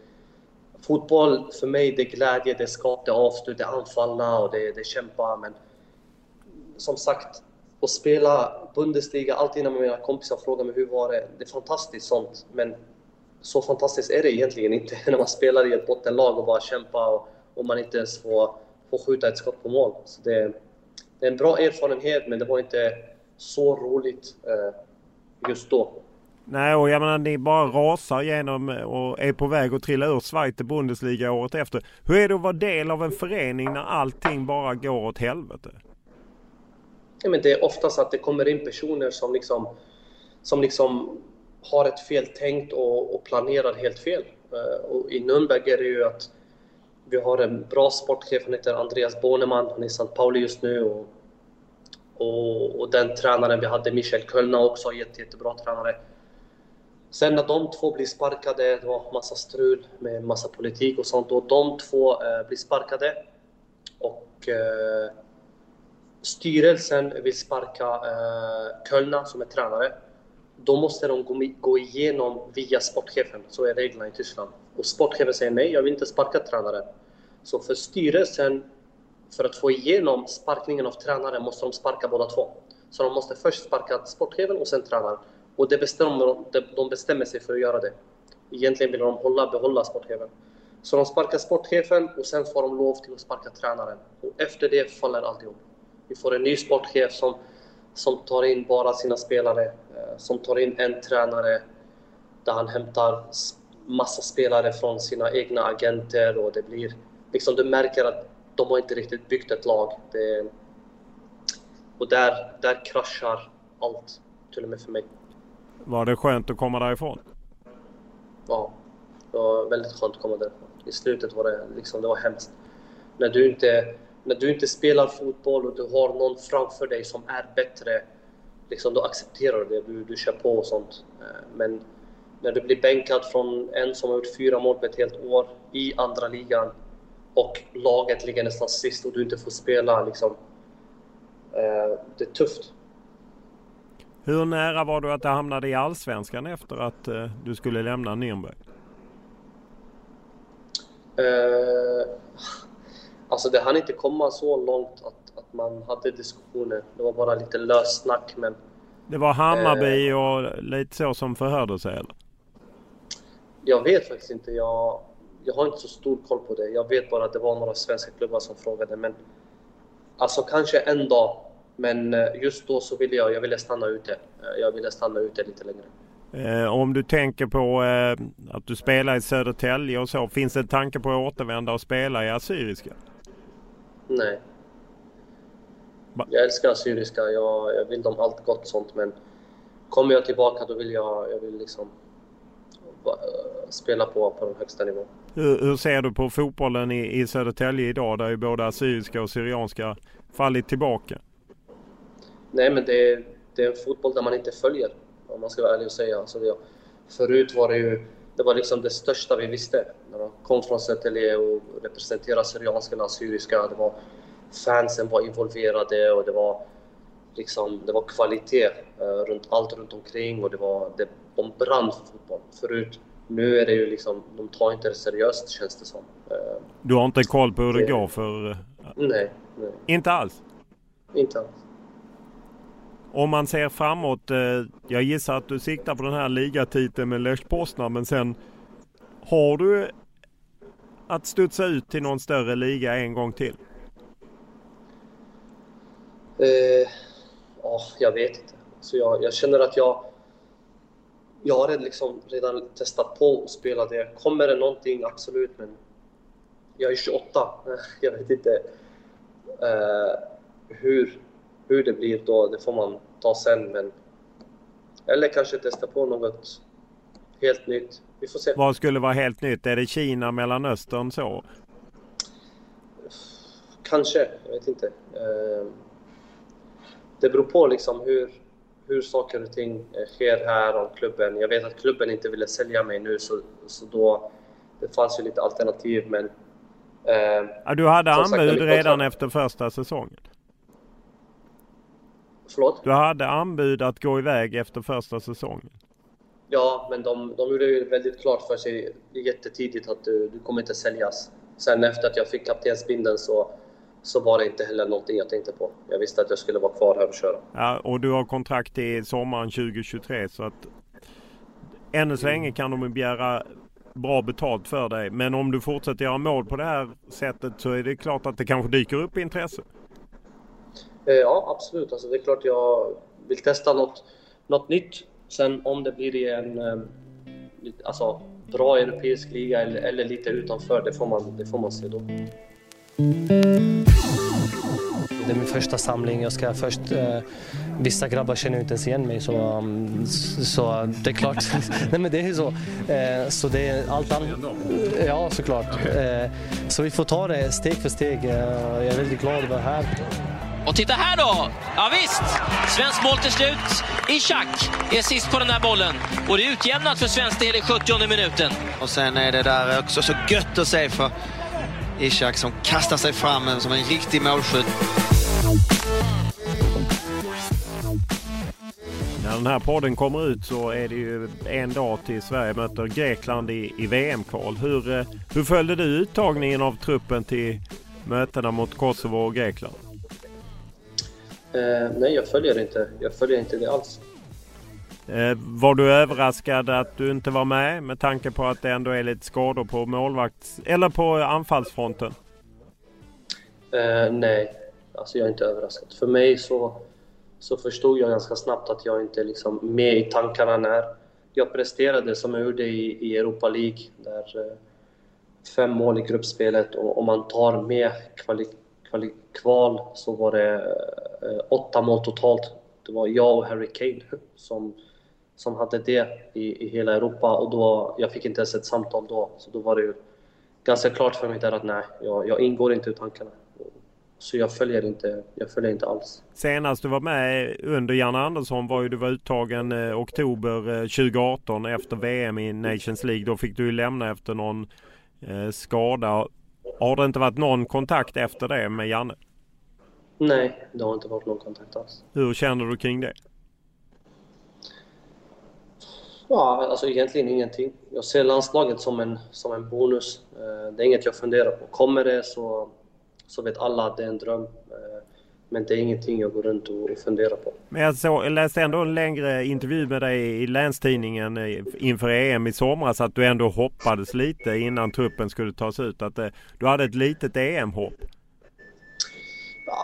fotboll för mig, det är glädje, det är skap, det är avslut, det är anfallna och det, det är kämpa. Men som sagt, att spela Bundesliga, alltid när mina kompisar frågar mig hur var det? Det är fantastiskt sånt, men så fantastiskt är det egentligen inte när man spelar i ett bottenlag och bara kämpar och, och man inte ens får, får skjuta ett skott på mål. Så det, det är en bra erfarenhet, men det var inte så roligt eh, just då. Nej, och jag menar ni bara rasar igenom och är på väg att trilla ur Zweite Bundesliga året efter. Hur är det att vara del av en förening när allting bara går åt helvete? Ja, men det är oftast att det kommer in personer som liksom, som liksom har ett feltänkt och, och planerar helt fel. Uh, och I Nürnberg är det ju att vi har en bra sportchef, han heter Andreas Bornemann, han är i St. Pauli just nu. Och, och, och, den tränaren vi hade, Michel Kölner också, jätte, jättebra tränare. Sen när de två blir sparkade, det var massa strul med massa politik och sånt, och de två eh, blir sparkade och eh, styrelsen vill sparka eh, Kölna som är tränare. Då måste de gå, igenom via sportchefen, så är reglerna i Tyskland. Och sportchefen säger nej, jag vill inte sparka tränaren. Så för styrelsen, för att få igenom sparkningen av tränaren, måste de sparka båda två. Så de måste först sparka sportchefen och sen tränaren. Och det bestämmer, de bestämmer sig för att göra det. Egentligen vill de hålla, behålla sportchefen. Så de sparkar sportchefen och sen får de lov till att sparka tränaren. Och efter det faller alltihop. Vi får en ny sportchef som, som tar in bara sina spelare, som tar in en tränare där han hämtar massa spelare från sina egna agenter och det blir liksom du märker att de har inte riktigt byggt ett lag. Det, och där, där kraschar allt, till och med för mig. Var det skönt att komma därifrån? Ja, det var väldigt skönt att komma därifrån. I slutet var det liksom, det var hemskt. När du inte, när du inte spelar fotboll och du har någon framför dig som är bättre, liksom, då accepterar du det. Du, du kör på och sånt. Eh, men när du blir bänkad från en som har gjort fyra mål på ett helt år i andra ligan och laget ligger nästan sist och du inte får spela, liksom, eh, det är tufft. Hur nära var du att det hamnade i Allsvenskan efter att eh, du skulle lämna Nürnberg? Alltså det hann inte komma så långt att man hade diskussioner. Det var bara lite löst snack. Men, det var Hammarby eh, och lite så som förhörde sig eller? Jag vet faktiskt inte. Jag, jag har inte så stor koll på det. Jag vet bara att det var några svenska klubbar som frågade. Men alltså kanske en dag. Men eh, just då så ville jag, jag ville stanna ute. Eh, jag ville stanna ute lite längre. Eh, om du tänker på eh, att du spelar i Södertälje och så. Finns det en tanke på att återvända och spela i Assyriska? Nej. Jag älskar Assyriska. Jag, jag vill dem allt gott sånt men kommer jag tillbaka då vill jag, jag vill liksom spela på på den högsta nivån. Hur, hur, ser du på fotbollen i, i Södertälje idag där ju både assyriska och syrianska fallit tillbaka? Nej men det är, det är en fotboll där man inte följer om man ska vara ärlig och säga. Alltså, ja, förut var det ju det var liksom det största vi visste. När man kom från Södertälje och representerade syrianska och assyriska. Det var, fansen var involverade och det var, liksom, det var kvalitet uh, runt allt runt omkring och det var, det, de brann för fotboll. Förut, nu är det ju liksom, de tar inte det seriöst känns det som. Uh, du har inte koll på hur det, det går för... Uh, nej, nej. Inte alls? Inte alls. Om man ser framåt, eh, jag gissar att du siktar på den här ligatiteln med Lech Poznan men sen har du att studsa ut till någon större liga en gång till? Eh, oh, jag vet inte. Så jag, jag, känner att jag jag har liksom redan testat på att spela det. Kommer det någonting? Absolut, men jag är 28. Jag vet inte eh, hur hur det blir då, det får man ta sen. Men... Eller kanske testa på något helt nytt. Vi får se. Vad skulle vara helt nytt? Är det Kina, Mellanöstern så? Kanske, jag vet inte. Eh, det beror på liksom hur, hur saker och ting sker här om klubben. Jag vet att klubben inte ville sälja mig nu så, så då det fanns ju lite alternativ men... Eh, ja, du hade anbud sagt, redan efter första säsongen? Förlåt? Du hade anbud att gå iväg efter första säsongen. Ja, men de, de gjorde ju väldigt klart för sig jättetidigt att du, du kommer inte säljas. Sen efter att jag fick kaptensbindeln så, så var det inte heller någonting jag tänkte på. Jag visste att jag skulle vara kvar här och köra. Ja, och du har kontrakt till sommaren 2023 så att ännu så länge kan de begära bra betalt för dig. Men om du fortsätter göra mål på det här sättet så är det klart att det kanske dyker upp intresse. Eh, ja, absolut. Alltså, det är klart jag vill testa något, något nytt. Sen om det blir i en eh, alltså, bra europeisk liga eller, eller lite utanför, det får, man, det får man se då. Det är min första samling. Jag ska först, eh, vissa grabbar känner inte ens igen mig så, um, så det är klart. Nej men det är så. Eh, så det är allt annat. Ja såklart. Eh, så vi får ta det steg för steg. Eh, jag är väldigt glad att vara här. Och titta här då! Ja, visst! Svensk mål till slut. Ishak är sist på den här bollen. Och det är utjämnat för svensk del i 70 minuten. Och sen är det där också så gött att se för Ishak som kastar sig fram som en riktig målskytt. När den här podden kommer ut så är det ju en dag till Sverige möter Grekland i, i VM-kval. Hur, eh, hur följde du uttagningen av truppen till mötena mot Kosovo och Grekland? Eh, nej, jag följer inte. Jag följer inte det alls. Eh, var du överraskad att du inte var med med tanke på att det ändå är lite skador på målvakts eller på anfallsfronten? Eh, nej, alltså jag är inte överraskad. För mig så, så förstod jag ganska snabbt att jag inte är liksom med i tankarna när jag presterade som jag gjorde i, i Europa League. Där eh, fem mål i gruppspelet och om man tar med kvali, kvali, kval så var det eh, åtta mål totalt. Det var jag och Harry Kane som, som hade det i, i hela Europa och då, jag fick inte ens ett samtal då. Så då var det ju ganska klart för mig där att nej, jag, jag ingår inte i tankarna. Så jag följer inte, jag följer inte alls. Senast du var med under Janne Andersson var ju du var uttagen eh, oktober eh, 2018 efter VM i Nations League. Då fick du ju lämna efter någon eh, skada. Har det inte varit någon kontakt efter det med Janne? Nej, det har inte varit någon kontakt alls. Hur känner du kring det? Ja, alltså egentligen ingenting. Jag ser landslaget som en, som en bonus. Eh, det är inget jag funderar på. Kommer det så, så vet alla att det är en dröm. Eh, men det är ingenting jag går runt och funderar på. Men jag, så, jag läste ändå en längre intervju med dig i Länstidningen eh, inför EM i somras att du ändå hoppades lite innan truppen skulle tas ut. Att du hade ett litet EM-hopp.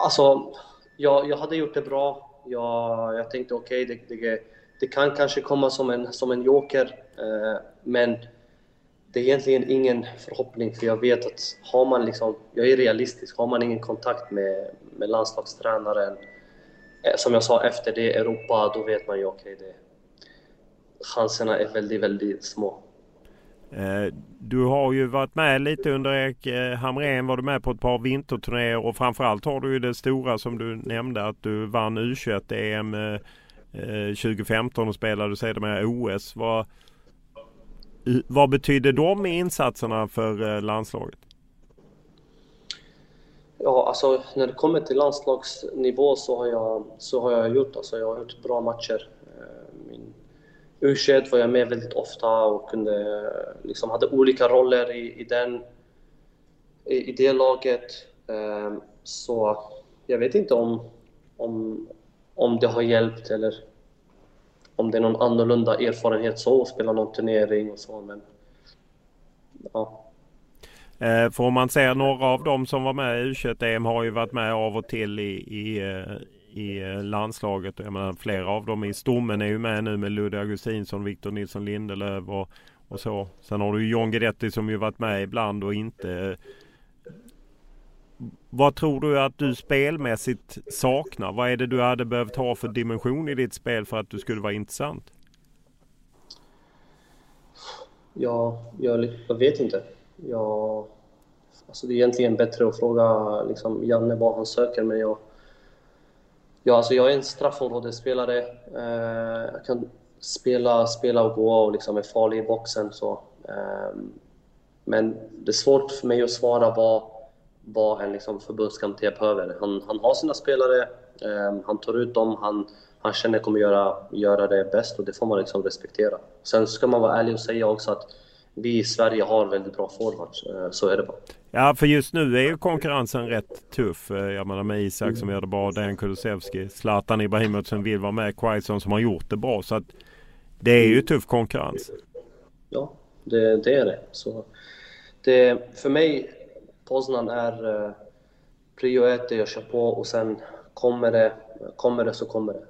Alltså, jag, jag hade gjort det bra. Jag, jag tänkte okej, okay, det, det, det, kan kanske komma som en, som en joker. Eh, men det är egentligen ingen förhoppning för jag vet att har man liksom, jag är realistisk, har man ingen kontakt med, med landslagstränaren eh, som jag sa efter det Europa, då vet man ju okej, okay, chanserna är väldigt, väldigt små. Eh, du har ju varit med lite under Erik eh, Hamrén, var du med på ett par vinterturnéer och framförallt har du ju det stora som du nämnde att du vann U21-EM 2015 och spelade sedermera OS. Vad, vad betyder de insatserna för eh, landslaget? Ja, alltså när det kommer till landslagsnivå så har jag, så har jag gjort, alltså jag har gjort bra matcher. Eh, min U21 var jag med väldigt ofta och kunde, eh, liksom, hade olika roller i, i, den, i, i det laget. Så jag vet inte om, om, om det har hjälpt eller om det är någon annorlunda erfarenhet så, att spela någon turnering och så. Men, ja. Eh, får för om man ser några av dem som var med i U21-EM har ju varit med av och till i, i, eh, i eh, landslaget. Jag menar, flera av dem i stommen är ju med nu med Ludde Augustinsson, Victor Nilsson Lindelöf och, och så. Sen har du ju John Guidetti som ju varit med ibland och inte. Vad tror du att du spelmässigt saknar? Vad är det du hade behövt ha för dimension i ditt spel för att du skulle vara intressant? Ja, jag, jag vet inte. Jag, alltså det är egentligen bättre att fråga liksom, Janne vad han söker, men jag, ja, alltså jag är en straffområdesspelare. Eh, jag kan spela, spela och gå och liksom är farlig i boxen. Så, eh, men det är svårt för mig att svara vad, vad en liksom förbundskapten behöver. Han, han har sina spelare, eh, han tar ut dem, han, han känner kommer göra, göra det bäst och det får man liksom respektera. Sen ska man vara ärlig och säga också att vi i Sverige har väldigt bra forwards, så är det bara. Ja, för just nu är ju konkurrensen rätt tuff. Jag menar med Isak mm. som gör det bra, Dejan Kulusevski, Zlatan Ibrahimovic som vill vara med, Quaison som har gjort det bra. Så att det är ju tuff konkurrens. Ja, det, det är det. Så det. För mig, Poznan är uh, prio ett, jag kör på och sen kommer det, kommer det så kommer det.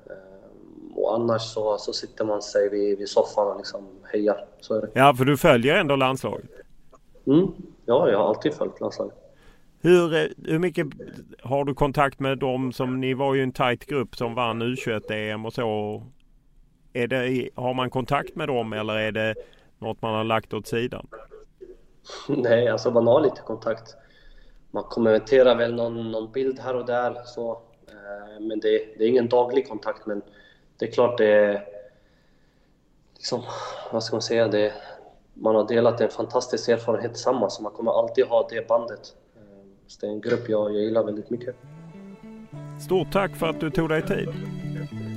Och annars så, så sitter man sig vid, vid soffan och liksom hejar. Så är det. Ja, för du följer ändå landslaget? Mm. Ja, jag har alltid följt landslaget. Hur, eh, hur mycket har du kontakt med dem som, ni var ju en tight grupp som vann U21-EM och så. Är det, har man kontakt med dem eller är det något man har lagt åt sidan? Nej, alltså man har lite kontakt. Man kommenterar väl någon, någon bild här och där så. Eh, men det, det är ingen daglig kontakt, men det är klart det är... Liksom, vad ska man säga? Det, man har delat en fantastisk erfarenhet tillsammans, så man kommer alltid ha det bandet. Eh, så det är en grupp jag, jag gillar väldigt mycket. Stort tack för att du tog dig tid.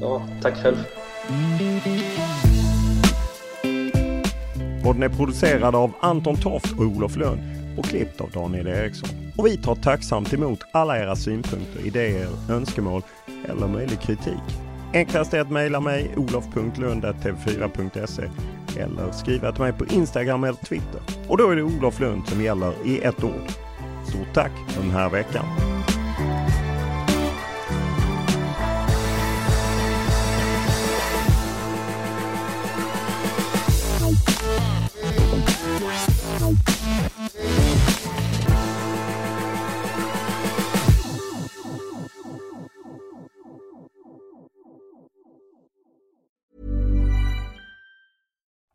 Ja, tack själv. Podden är producerad av Anton Toft och Olof Lund och klippt av Daniel Eriksson. Och vi tar tacksamt emot alla era synpunkter, idéer, önskemål eller möjlig kritik. Enklast är att mejla mig olof.lund.tv4.se eller skriva till mig på Instagram eller Twitter. Och då är det Olof Lund som gäller i ett ord. Stort tack för den här veckan.